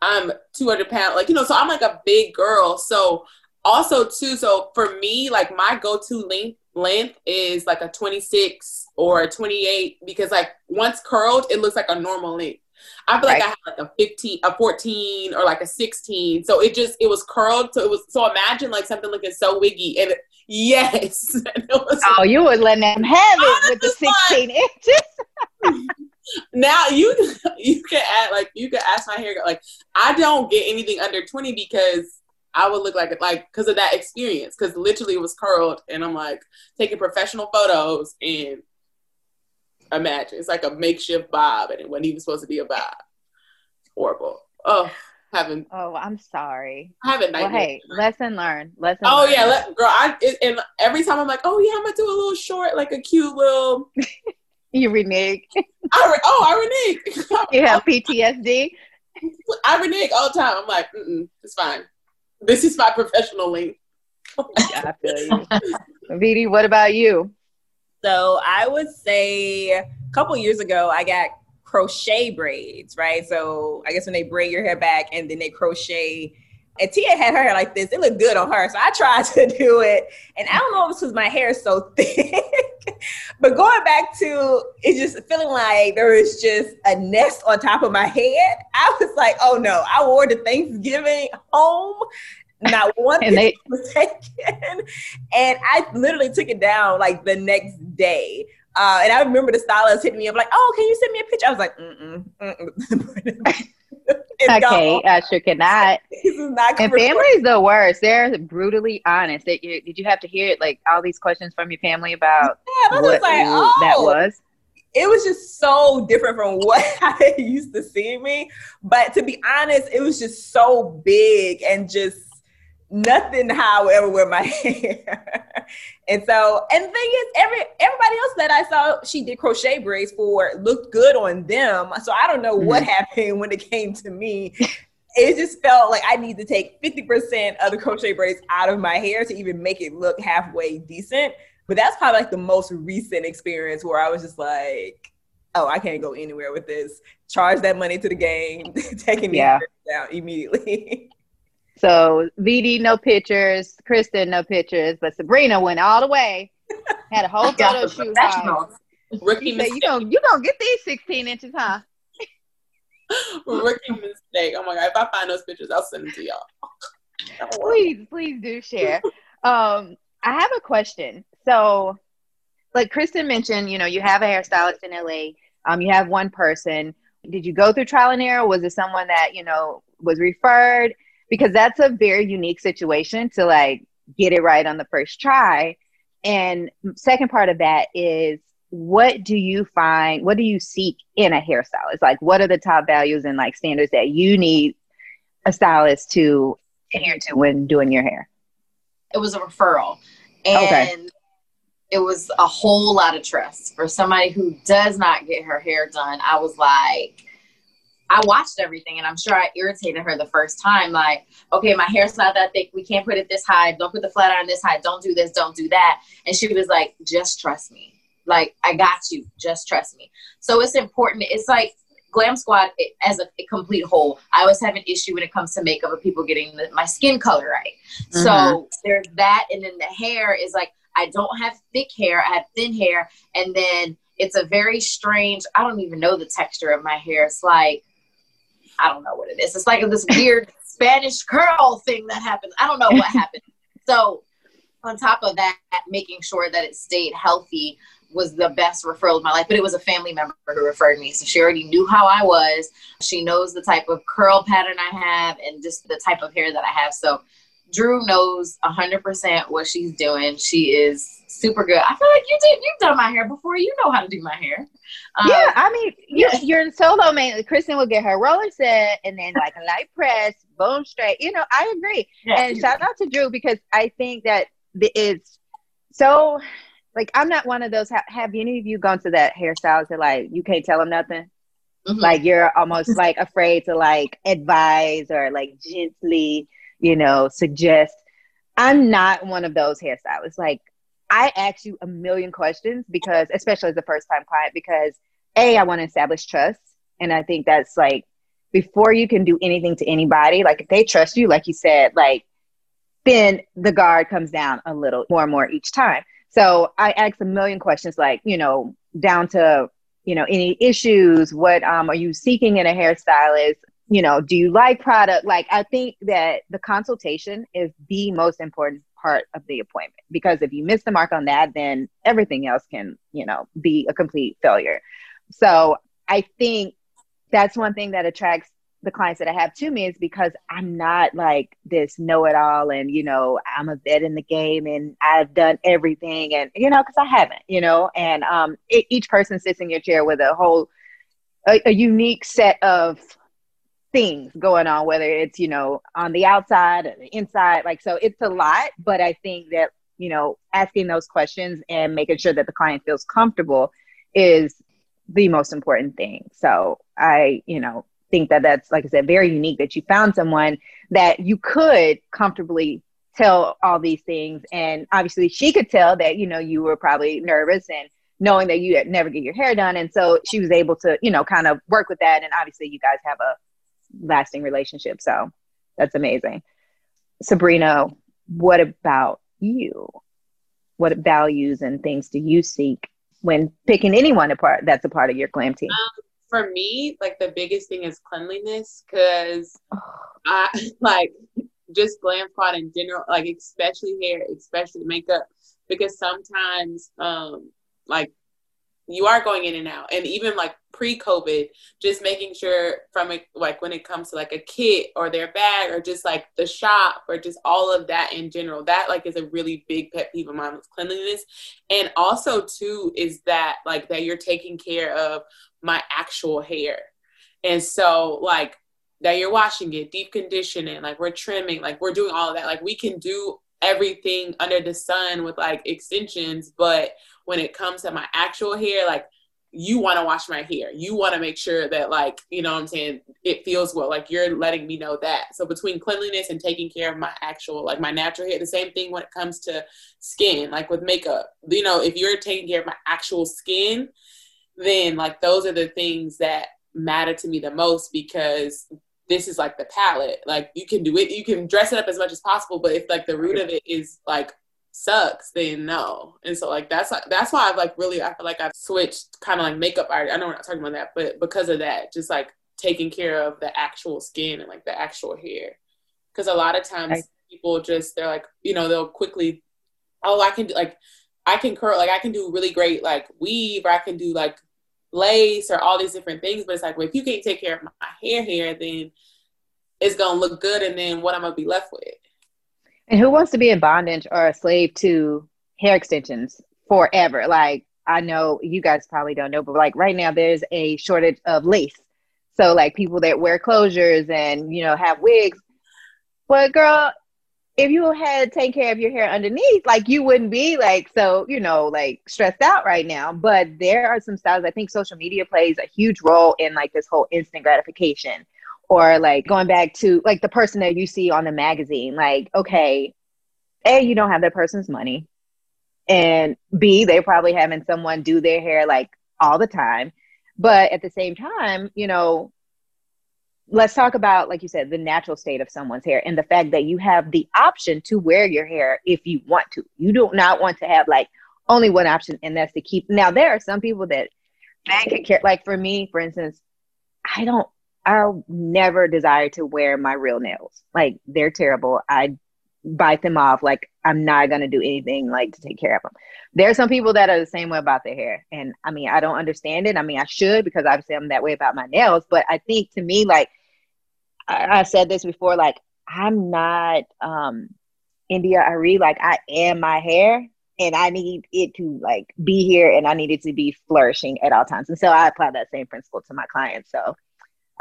I'm two hundred pounds. Like you know, so I'm like a big girl. So also too. So for me, like my go to length length is like a 26 or a 28 because like once curled, it looks like a normal length. I feel like I had like a 15, a 14, or like a 16. So it just it was curled. So it was so imagine like something looking so wiggy. And yes. And oh, you were letting them have it with the 16 like, inches. now you you can add like you can ask my hair like I don't get anything under 20 because I would look like it, like because of that experience because literally it was curled and I'm like taking professional photos and imagine. It's like a makeshift bob, and it wasn't even supposed to be a bob. horrible. Oh, having. Oh, I'm sorry. I haven't. Well, hey, lesson learned. Lesson. Oh learned. yeah, let, girl. I it, and every time I'm like, oh yeah, I'm gonna do a little short, like a cute little. you renege. I re- oh, I renege. you have PTSD. I renege all the time. I'm like, Mm-mm, it's fine. This is my professional link. yeah, I feel you. VD, what about you? So I would say a couple years ago, I got crochet braids, right? So I guess when they braid your hair back and then they crochet. And Tia had her hair like this. It looked good on her. So I tried to do it. And I don't know if it's because my hair is so thick. but going back to it just feeling like there was just a nest on top of my head. I was like, oh no, I wore the Thanksgiving home not one and they- was taken. And I literally took it down like the next day. Uh, and I remember the stylist hitting me up like, "Oh, can you send me a picture?" I was like, "Mm mm." okay, I sure cannot. This is not and family's the worst. They're brutally honest. Did you, did you have to hear like all these questions from your family about yeah, what like, oh. that was? it was just so different from what I used to see me. But to be honest, it was just so big and just nothing how I ever wear my hair. and so, and the thing is, every everybody else that I saw she did crochet braids for looked good on them. So I don't know mm-hmm. what happened when it came to me. it just felt like I need to take 50% of the crochet braids out of my hair to even make it look halfway decent. But that's probably like the most recent experience where I was just like, oh, I can't go anywhere with this. Charge that money to the game, taking yeah. down immediately. So VD no pictures, Kristen no pictures, but Sabrina went all the way. Had a whole photo shoot. Rookie mistake. You gonna you gonna get these 16 inches, huh? Rookie mistake. Oh my god! If I find those pictures, I'll send them to y'all. please, please do share. Um, I have a question. So, like Kristen mentioned, you know, you have a hairstylist in LA. Um, you have one person. Did you go through trial and error? Was it someone that you know was referred? Because that's a very unique situation to like get it right on the first try. And second part of that is what do you find what do you seek in a hairstylist? Like what are the top values and like standards that you need a stylist to adhere to when doing your hair? It was a referral. And okay. it was a whole lot of trust. For somebody who does not get her hair done, I was like, I watched everything and I'm sure I irritated her the first time. Like, okay, my hair's not that thick. We can't put it this high. Don't put the flat iron this high. Don't do this. Don't do that. And she was like, just trust me. Like, I got you. Just trust me. So it's important. It's like Glam Squad as a, a complete whole. I always have an issue when it comes to makeup of people getting the, my skin color right. Mm-hmm. So there's that. And then the hair is like, I don't have thick hair. I have thin hair. And then it's a very strange, I don't even know the texture of my hair. It's like, I don't know what it is. It's like this weird Spanish curl thing that happens. I don't know what happened. So on top of that, making sure that it stayed healthy was the best referral of my life. But it was a family member who referred me. So she already knew how I was. She knows the type of curl pattern I have and just the type of hair that I have. So Drew knows hundred percent what she's doing. She is super good. I feel like you did. You've done my hair before. You know how to do my hair. Um, yeah, I mean, you, yeah. you're in solo man. Kristen will get her roller set and then like a light press, bone straight. You know, I agree. Yeah, and shout out to Drew because I think that it's so. Like, I'm not one of those. Have, have any of you gone to that hairstylist that like you can't tell them nothing? Mm-hmm. Like you're almost like afraid to like advise or like gently, you know, suggest. I'm not one of those hairstylists. Like I ask you a million questions because, especially as a first time client, because a I want to establish trust, and I think that's like before you can do anything to anybody. Like if they trust you, like you said, like then the guard comes down a little more and more each time. So I ask a million questions, like you know, down to you know any issues what um, are you seeking in a hairstylist you know do you like product? Like i think that the consultation is the most important part of the appointment because if you miss the mark on that then everything else can you know be a complete failure. So i think that's one thing that attracts the clients that I have to me is because I'm not like this know it all and, you know, I'm a vet in the game and I've done everything and, you know, because I haven't, you know, and um, it, each person sits in your chair with a whole, a, a unique set of things going on, whether it's, you know, on the outside or the inside. Like, so it's a lot, but I think that, you know, asking those questions and making sure that the client feels comfortable is the most important thing. So I, you know, think that that's like I said, very unique that you found someone that you could comfortably tell all these things. And obviously, she could tell that you know you were probably nervous and knowing that you never get your hair done, and so she was able to you know kind of work with that. And obviously, you guys have a lasting relationship, so that's amazing. Sabrina, what about you? What values and things do you seek when picking anyone apart that's a part of your glam team? Um, for me, like the biggest thing is cleanliness because I like just glam squad in general, like especially hair, especially makeup, because sometimes um like you are going in and out and even like pre-covid just making sure from it like when it comes to like a kit or their bag or just like the shop or just all of that in general that like is a really big pet peeve of mine with cleanliness and also too is that like that you're taking care of my actual hair. And so like that you're washing it, deep conditioning, like we're trimming, like we're doing all of that. Like we can do everything under the sun with like extensions, but when it comes to my actual hair, like you want to wash my hair. You want to make sure that like, you know what I'm saying, it feels well. Like you're letting me know that. So between cleanliness and taking care of my actual like my natural hair, the same thing when it comes to skin, like with makeup. You know, if you're taking care of my actual skin, then like those are the things that matter to me the most because this is like the palette. Like you can do it, you can dress it up as much as possible, but if like the root of it is like sucks, then no. And so like that's that's why I've like really I feel like I've switched kind of like makeup art. I know we're not talking about that, but because of that, just like taking care of the actual skin and like the actual hair. Because a lot of times I, people just they're like, you know, they'll quickly, oh, I can do like I can curl, like I can do really great like weave, or I can do like lace, or all these different things. But it's like, well, if you can't take care of my hair here, then it's gonna look good, and then what I'm gonna be left with. And who wants to be in bondage or a slave to hair extensions forever? Like I know you guys probably don't know, but like right now there's a shortage of lace. So like people that wear closures and you know have wigs. But girl, if you had taken care of your hair underneath, like you wouldn't be like so, you know, like stressed out right now. But there are some styles I think social media plays a huge role in like this whole instant gratification. Or like going back to like the person that you see on the magazine, like, okay, A, you don't have that person's money. And B, they're probably having someone do their hair like all the time. But at the same time, you know, let's talk about like you said the natural state of someone's hair and the fact that you have the option to wear your hair if you want to you do not want to have like only one option and that's to keep now there are some people that man can care like for me for instance i don't i'll never desire to wear my real nails. Like they're terrible. I bite them off. Like i'm not to do anything like to take care of them there are some people that are the same way about their hair. And i mean i don't understand it. I mean i should because obviously i'm that way about my nails. But i think to me like I, I said this before, like I'm not um India Arie, like I am my hair and I need it to like be here and I need it to be flourishing at all times. And so I apply that same principle to my clients. So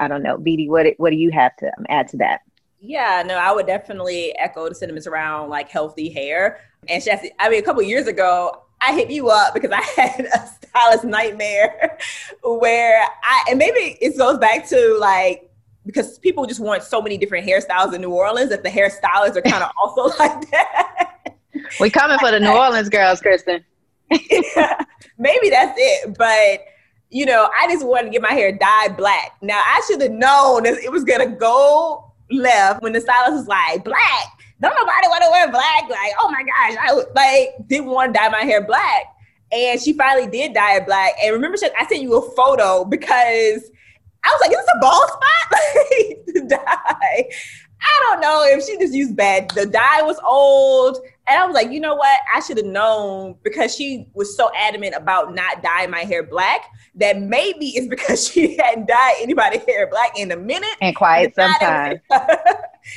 I don't know, BD, what what do you have to um, add to that? Yeah, no, I would definitely echo the sentiments around like healthy hair. And Shasty, I mean, a couple years ago, I hit you up because I had a stylist nightmare where I, and maybe it goes back to like, because people just want so many different hairstyles in New Orleans that the hairstylists are kind of also like that. We coming for the New Orleans girls, Kristen. yeah, maybe that's it. But you know, I just wanted to get my hair dyed black. Now I should have known that it was gonna go left when the stylist was like, black. Don't nobody want to wear black. Like, oh my gosh, I like didn't want to dye my hair black. And she finally did dye it black. And remember, I sent you a photo because I was like, is this a bald spot? dye. I don't know if she just used bad. The dye was old. And I was like, you know what? I should have known because she was so adamant about not dyeing my hair black that maybe it's because she hadn't dyed anybody's hair black in a minute. And quite some time.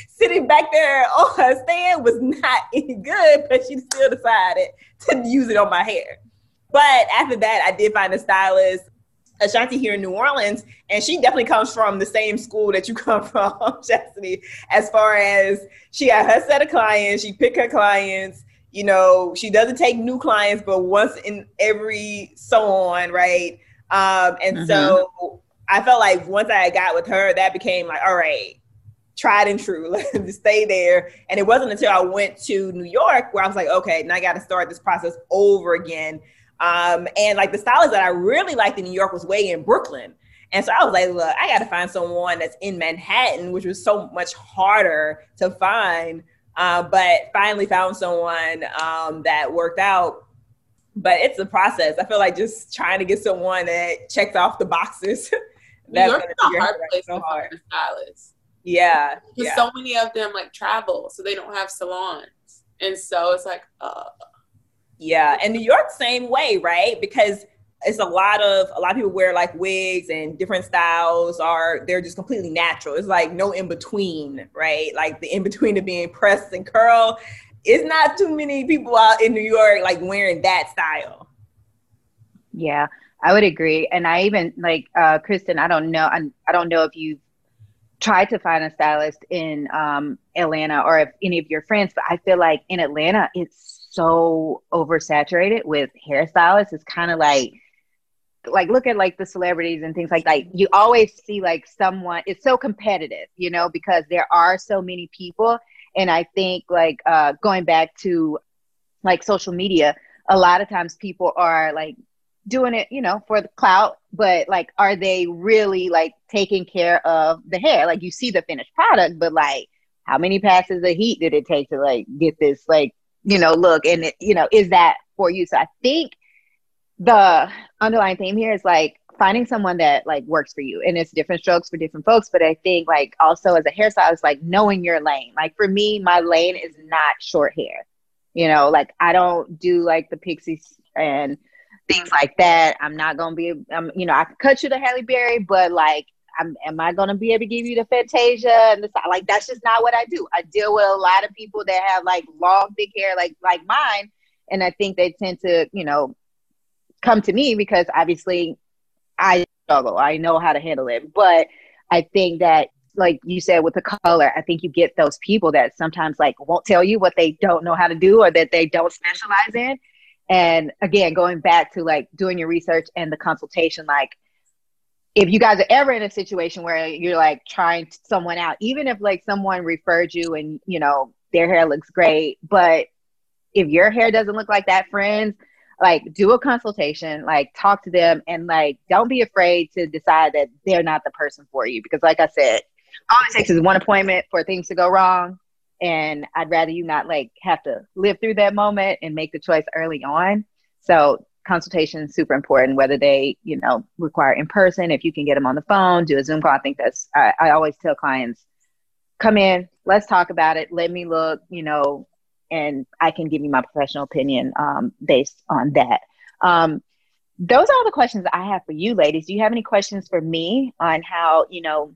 Sitting back there on her stand was not any good, but she still decided to use it on my hair. But after that, I did find a stylist Ashanti here in New Orleans, and she definitely comes from the same school that you come from, Chastity, as far as she had her set of clients, she picked her clients, you know, she doesn't take new clients, but once in every so on, right? Um, and mm-hmm. so I felt like once I got with her, that became like, all right, tried and true, to stay there. And it wasn't until I went to New York where I was like, okay, now I got to start this process over again um, and like the stylist that I really liked in New York was way in Brooklyn. And so I was like, look, I got to find someone that's in Manhattan, which was so much harder to find. Uh, but finally found someone um, that worked out. But it's a process. I feel like just trying to get someone that checks off the boxes. New York's a hard place so hard. to stylists. Yeah. Because yeah. so many of them like travel, so they don't have salons. And so it's like, uh, yeah, and New York same way, right? Because it's a lot of a lot of people wear like wigs and different styles are they're just completely natural. It's like no in between, right? Like the in between of being pressed and curl. It's not too many people out in New York like wearing that style. Yeah, I would agree. And I even like uh Kristen, I don't know I, I don't know if you've tried to find a stylist in um Atlanta or if any of your friends, but I feel like in Atlanta it's so oversaturated with hairstylists. It's kind of like like look at like the celebrities and things like that. You always see like someone. It's so competitive, you know, because there are so many people. And I think like uh, going back to like social media, a lot of times people are like doing it, you know, for the clout, but like, are they really like taking care of the hair? Like, you see the finished product, but like, how many passes of heat did it take to like get this like you know, look and it, you know, is that for you? So I think the underlying theme here is like finding someone that like works for you and it's different strokes for different folks but i think like also as a hairstylist like knowing your lane. Like for me my lane is not short hair. You know like i don't do like the pixies and things like that. I'm not gonna be um, you know i can cut you the halle berry but like I'm, am I going to be able to give you the Fantasia and the like? That's just not what I do. I deal with a lot of people that have like long, thick hair, like like mine, and I think they tend to, you know, come to me because obviously I struggle. I know how to handle it, but I think that like you said with the color, I think you get those people that sometimes like won't tell you what they don't know how to do or that they don't specialize in. And again, going back to like doing your research and the consultation, like if you guys are ever in a situation where you're like trying someone out, even if like someone referred you and you know their hair looks great, but if your hair doesn't look like that, friends, like do a consultation, like talk to them, and like don't be afraid to decide that they're not the person for you. Because like I said, all it takes is one appointment for things to go wrong, and I'd rather you not like have to live through that moment and make the choice early on. So consultation is super important, whether they, you know, require in person, if you can get them on the phone, do a Zoom call. I think that's, I, I always tell clients, come in, let's talk about it. Let me look, you know, and I can give you my professional opinion um, based on that. Um, those are all the questions I have for you, ladies. Do you have any questions for me on how, you know,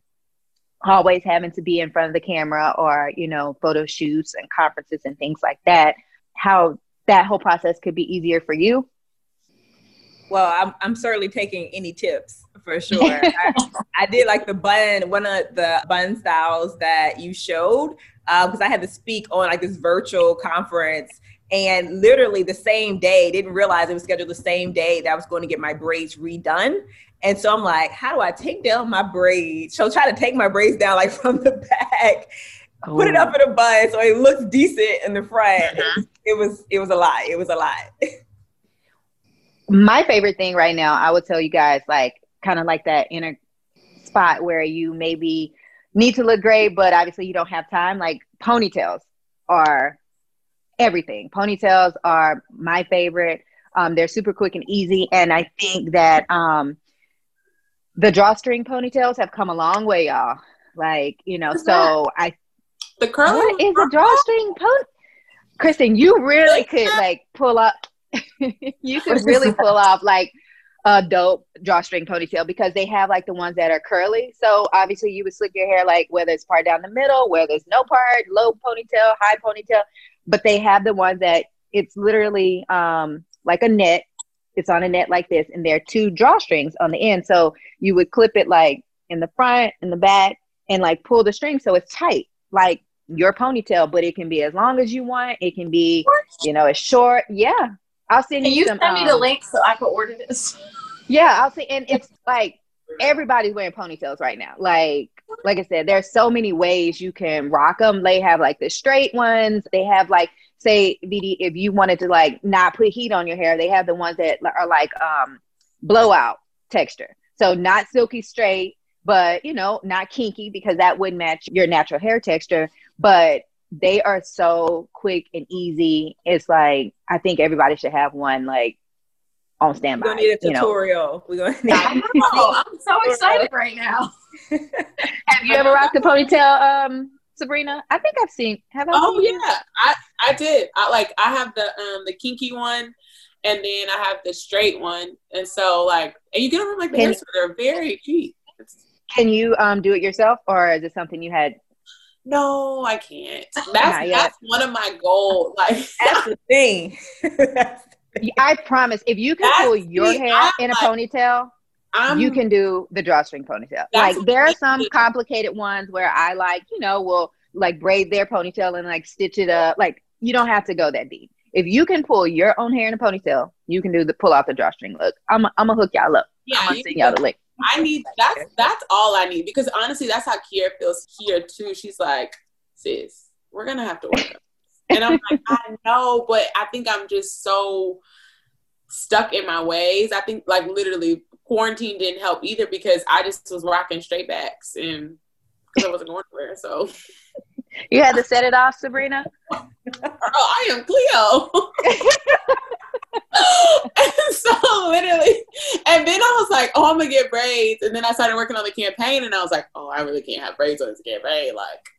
always having to be in front of the camera or, you know, photo shoots and conferences and things like that, how that whole process could be easier for you? Well, I'm, I'm certainly taking any tips for sure. I, I, did like the bun, one of the bun styles that you showed, because uh, I had to speak on like this virtual conference. And literally the same day, didn't realize it was scheduled the same day that I was going to get my braids redone. And so I'm like, how do I take down my braids? So try to take my braids down like from the back, oh. put it up in a bun so it looks decent in the front. Uh-huh. It, was it was a lot. It was a lot. my favorite thing right now, I would tell you guys, like kind of like that inner spot where you maybe need to look great, but obviously you don't have time. Like ponytails are everything. Ponytails are my favorite. Um, they're super quick and easy, and I think that um, the drawstring ponytails have come a long way, y'all. Like you know, so I the curl what is a drawstring pony? Kristen, you really could like pull up. you could really pull off like a dope drawstring ponytail because they have like the ones that are curly. So obviously you would slick your hair like whether it's part down the middle, where there's no part, low ponytail, high ponytail, but they have the ones that it's literally um like a net. It's on a net like this, and there are two drawstrings on the end. So you would clip it like in the front, in the back, and like pull the string so it's tight, like your ponytail, but it can be as long as you want. It can be, you know, as short. Yeah, I'll send Can you, you some, send me the um, link so I can order this. Yeah, I'll see. And it's like everybody's wearing ponytails right now. Like, like I said, there's so many ways you can rock them. They have like the straight ones. They have like, say, VD, if you wanted to like not put heat on your hair, they have the ones that are like um blowout texture. So not silky straight, but you know, not kinky because that wouldn't match your natural hair texture. But they are so quick and easy. It's like I think everybody should have one like on standby. We're gonna need a tutorial. You know? We're gonna need I'm so excited right now. have you ever rocked a ponytail, um, Sabrina? I think I've seen have I Oh yeah. I, I did. I like I have the um the kinky one and then I have the straight one. And so like and you get them from like the hair they're very cheap. It's, can you um do it yourself or is it something you had no, I can't. That's that's one of my goals. Like that's the thing. I promise, if you can pull your hair I'm in a ponytail, I'm, you can do the drawstring ponytail. Like there are some complicated ones where I like, you know, will like braid their ponytail and like stitch it up. Like you don't have to go that deep. If you can pull your own hair in a ponytail, you can do the pull out the drawstring look. I'm I'm gonna hook y'all up. Yeah, I'm gonna send y'all the link. I need that's that's all I need because honestly, that's how Kier feels here too. She's like, sis, we're gonna have to work. and I'm like, I know, but I think I'm just so stuck in my ways. I think like literally quarantine didn't help either because I just was rocking straight backs and because I wasn't going anywhere. So you had to set it off, Sabrina. oh, I am Cleo. and so literally, and then I was like, oh, I'm gonna get braids. And then I started working on the campaign, and I was like, oh, I really can't have braids on this campaign. Like,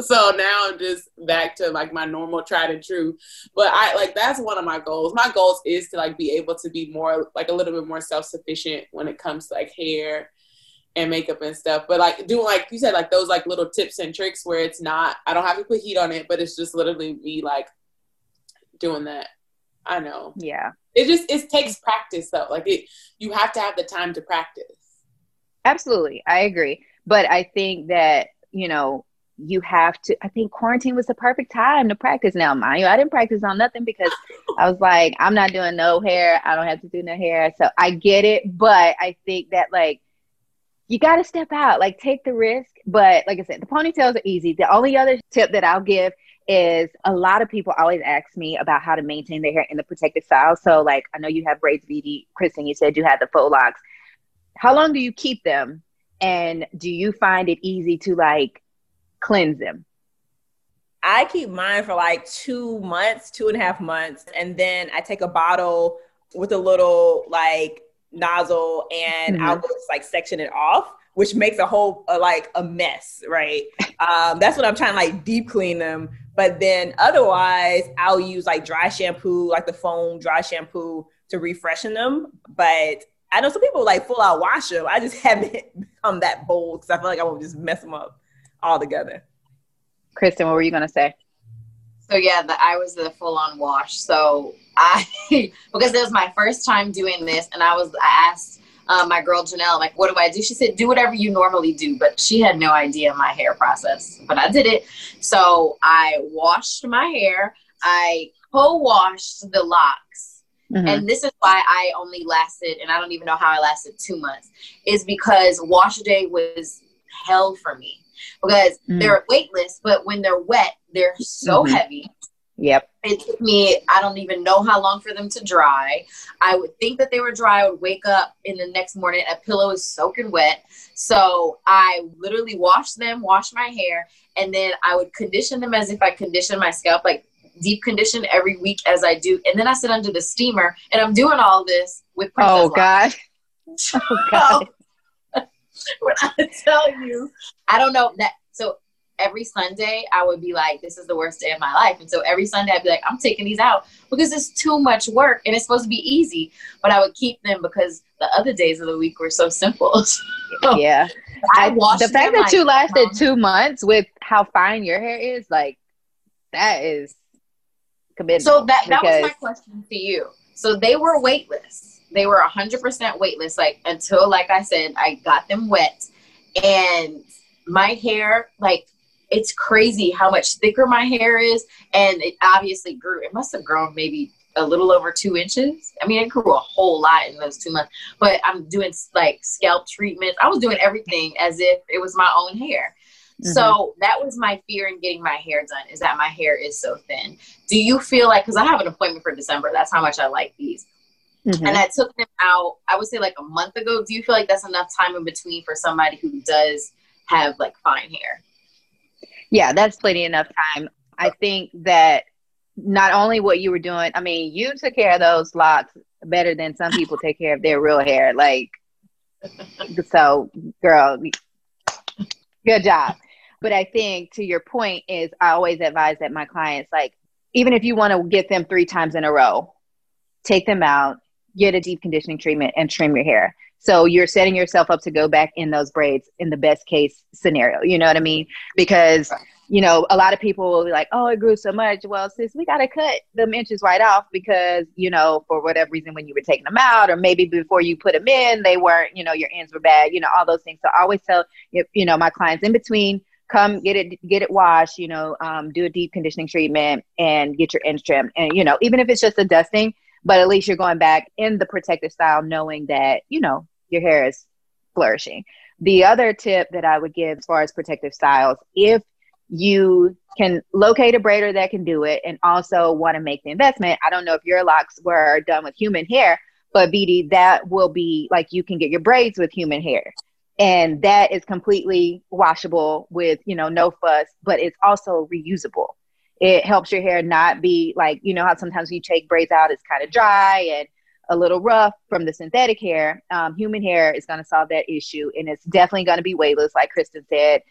so now I'm just back to like my normal tried and true. But I like that's one of my goals. My goals is to like be able to be more like a little bit more self sufficient when it comes to like hair and makeup and stuff. But like doing like you said, like those like little tips and tricks where it's not I don't have to put heat on it, but it's just literally me like doing that. I know. Yeah. It just it takes practice though. Like it you have to have the time to practice. Absolutely. I agree. But I think that, you know, you have to i think quarantine was the perfect time to practice now mind you i didn't practice on nothing because i was like i'm not doing no hair i don't have to do no hair so i get it but i think that like you got to step out like take the risk but like i said the ponytails are easy the only other tip that i'll give is a lot of people always ask me about how to maintain their hair in the protective style so like i know you have braids vd kristen you said you had the faux locks how long do you keep them and do you find it easy to like cleanse them? I keep mine for like two months, two and a half months, and then I take a bottle with a little like nozzle and mm-hmm. I'll just like section it off, which makes a whole uh, like a mess, right? um, that's what I'm trying to like deep clean them. But then otherwise, I'll use like dry shampoo, like the foam dry shampoo to refreshen them. But I know some people like full out wash them. I just haven't become that bold because I feel like I will just mess them up all together. Kristen, what were you gonna say? So yeah, the, I was the full on wash. So I because it was my first time doing this, and I was I asked um, my girl Janelle like, "What do I do?" She said, "Do whatever you normally do," but she had no idea my hair process. But I did it. So I washed my hair. I co-washed the locks. Mm-hmm. And this is why I only lasted, and I don't even know how I lasted two months, is because wash day was hell for me because mm. they're weightless, but when they're wet, they're so mm-hmm. heavy. Yep. It took me, I don't even know how long for them to dry. I would think that they were dry. I would wake up in the next morning, a pillow is soaking wet. So I literally washed them, washed my hair, and then I would condition them as if I conditioned my scalp, like deep condition every week as I do. And then I sit under the steamer and I'm doing all this with oh, Princess Oh, God. Oh, God. when I tell you, I don't know that. Every Sunday, I would be like, this is the worst day of my life. And so every Sunday, I'd be like, I'm taking these out because it's too much work and it's supposed to be easy. But I would keep them because the other days of the week were so simple. so yeah. I, I the fact that you lasted two months with how fine your hair is, like, that is committed. So that, that was my question to you. So they were weightless they were 100% weightless like until like i said i got them wet and my hair like it's crazy how much thicker my hair is and it obviously grew it must have grown maybe a little over two inches i mean it grew a whole lot in those two months but i'm doing like scalp treatments i was doing everything as if it was my own hair mm-hmm. so that was my fear in getting my hair done is that my hair is so thin do you feel like because i have an appointment for december that's how much i like these Mm-hmm. And I took them out, I would say like a month ago. Do you feel like that's enough time in between for somebody who does have like fine hair? Yeah, that's plenty enough time. I think that not only what you were doing, I mean, you took care of those locks better than some people take care of their real hair. Like, so girl, good job. But I think to your point is I always advise that my clients, like, even if you want to get them three times in a row, take them out, get a deep conditioning treatment and trim your hair. So you're setting yourself up to go back in those braids in the best case scenario. You know what I mean? Because you know, a lot of people will be like, "Oh, it grew so much." Well, sis, we got to cut them inches right off because you know, for whatever reason, when you were taking them out, or maybe before you put them in, they weren't, you know, your ends were bad. You know, all those things. So I always tell you know my clients in between, come get it, get it washed. You know, um, do a deep conditioning treatment and get your ends trimmed. And you know, even if it's just a dusting, but at least you're going back in the protective style knowing that you know your hair is flourishing. The other tip that i would give as far as protective styles if you can locate a braider that can do it and also want to make the investment i don't know if your locks were done with human hair but BD, that will be like you can get your braids with human hair. And that is completely washable with you know no fuss but it's also reusable. It helps your hair not be like, you know, how sometimes you take braids out, it's kind of dry and a little rough from the synthetic hair. Um, human hair is going to solve that issue. And it's definitely going to be weightless, like Kristen said.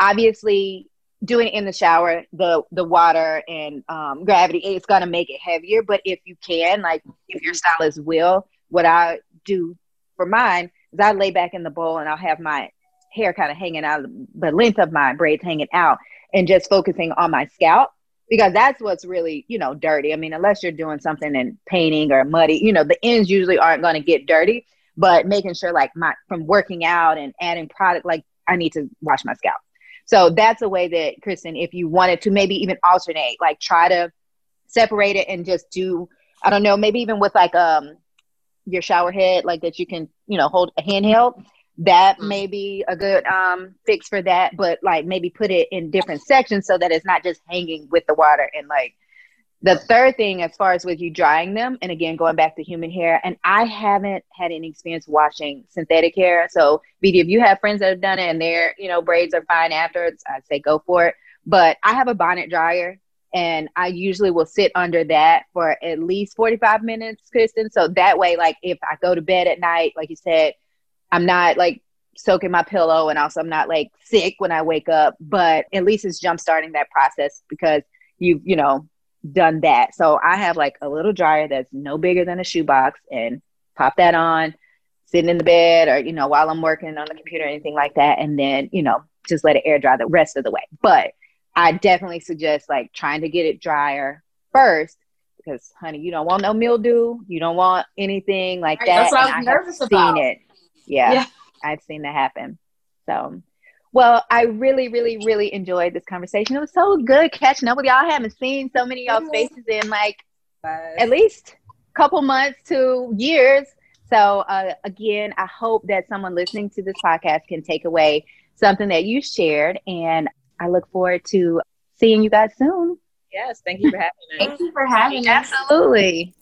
Obviously, doing it in the shower, the the water and um, gravity, it's going to make it heavier. But if you can, like if your stylist will, what I do for mine is I lay back in the bowl and I'll have my hair kind of hanging out, the length of my braids hanging out and just focusing on my scalp because that's what's really you know dirty. I mean unless you're doing something in painting or muddy you know the ends usually aren't going to get dirty. But making sure like my from working out and adding product like i need to wash my scalp. So that's a way that kristen if you wanted to maybe even alternate like try to separate it and just do i don't know maybe even with like um your shower head like that you can you know hold a handheld that mm-hmm. may be a good um, fix for that but like maybe put it in different sections so that it's not just hanging with the water. And like the third thing as far as with you drying them and again going back to human hair and i haven't had any experience washing synthetic hair. So BD, if you have friends that have done it and their you know braids are fine afterwards i'd say go for it. But i have a bonnet dryer and i usually will sit under that for at least 45 minutes kristen. So that way like if i go to bed at night like you said I'm not like soaking my pillow and also I'm not like sick when I wake up, but at least it's jump starting that process because you've, you know, done that. So I have like a little dryer that's no bigger than a shoebox and pop that on, sitting in the bed or, you know, while I'm working on the computer or anything like that. And then, you know, just let it air dry the rest of the way. But I definitely suggest like trying to get it drier first because honey, you don't want no mildew. You don't want anything like that. That's what I was nervous about. Seen it. Yeah, yeah, I've seen that happen. So, well, I really, really, really enjoyed this conversation. It was so good catching up with y'all. I haven't seen so many of y'all faces in like at least a couple months to years. So, uh, again, I hope that someone listening to this podcast can take away something that you shared. And I look forward to seeing you guys soon. Yes, thank you for having us. Thank you for having us. Absolutely.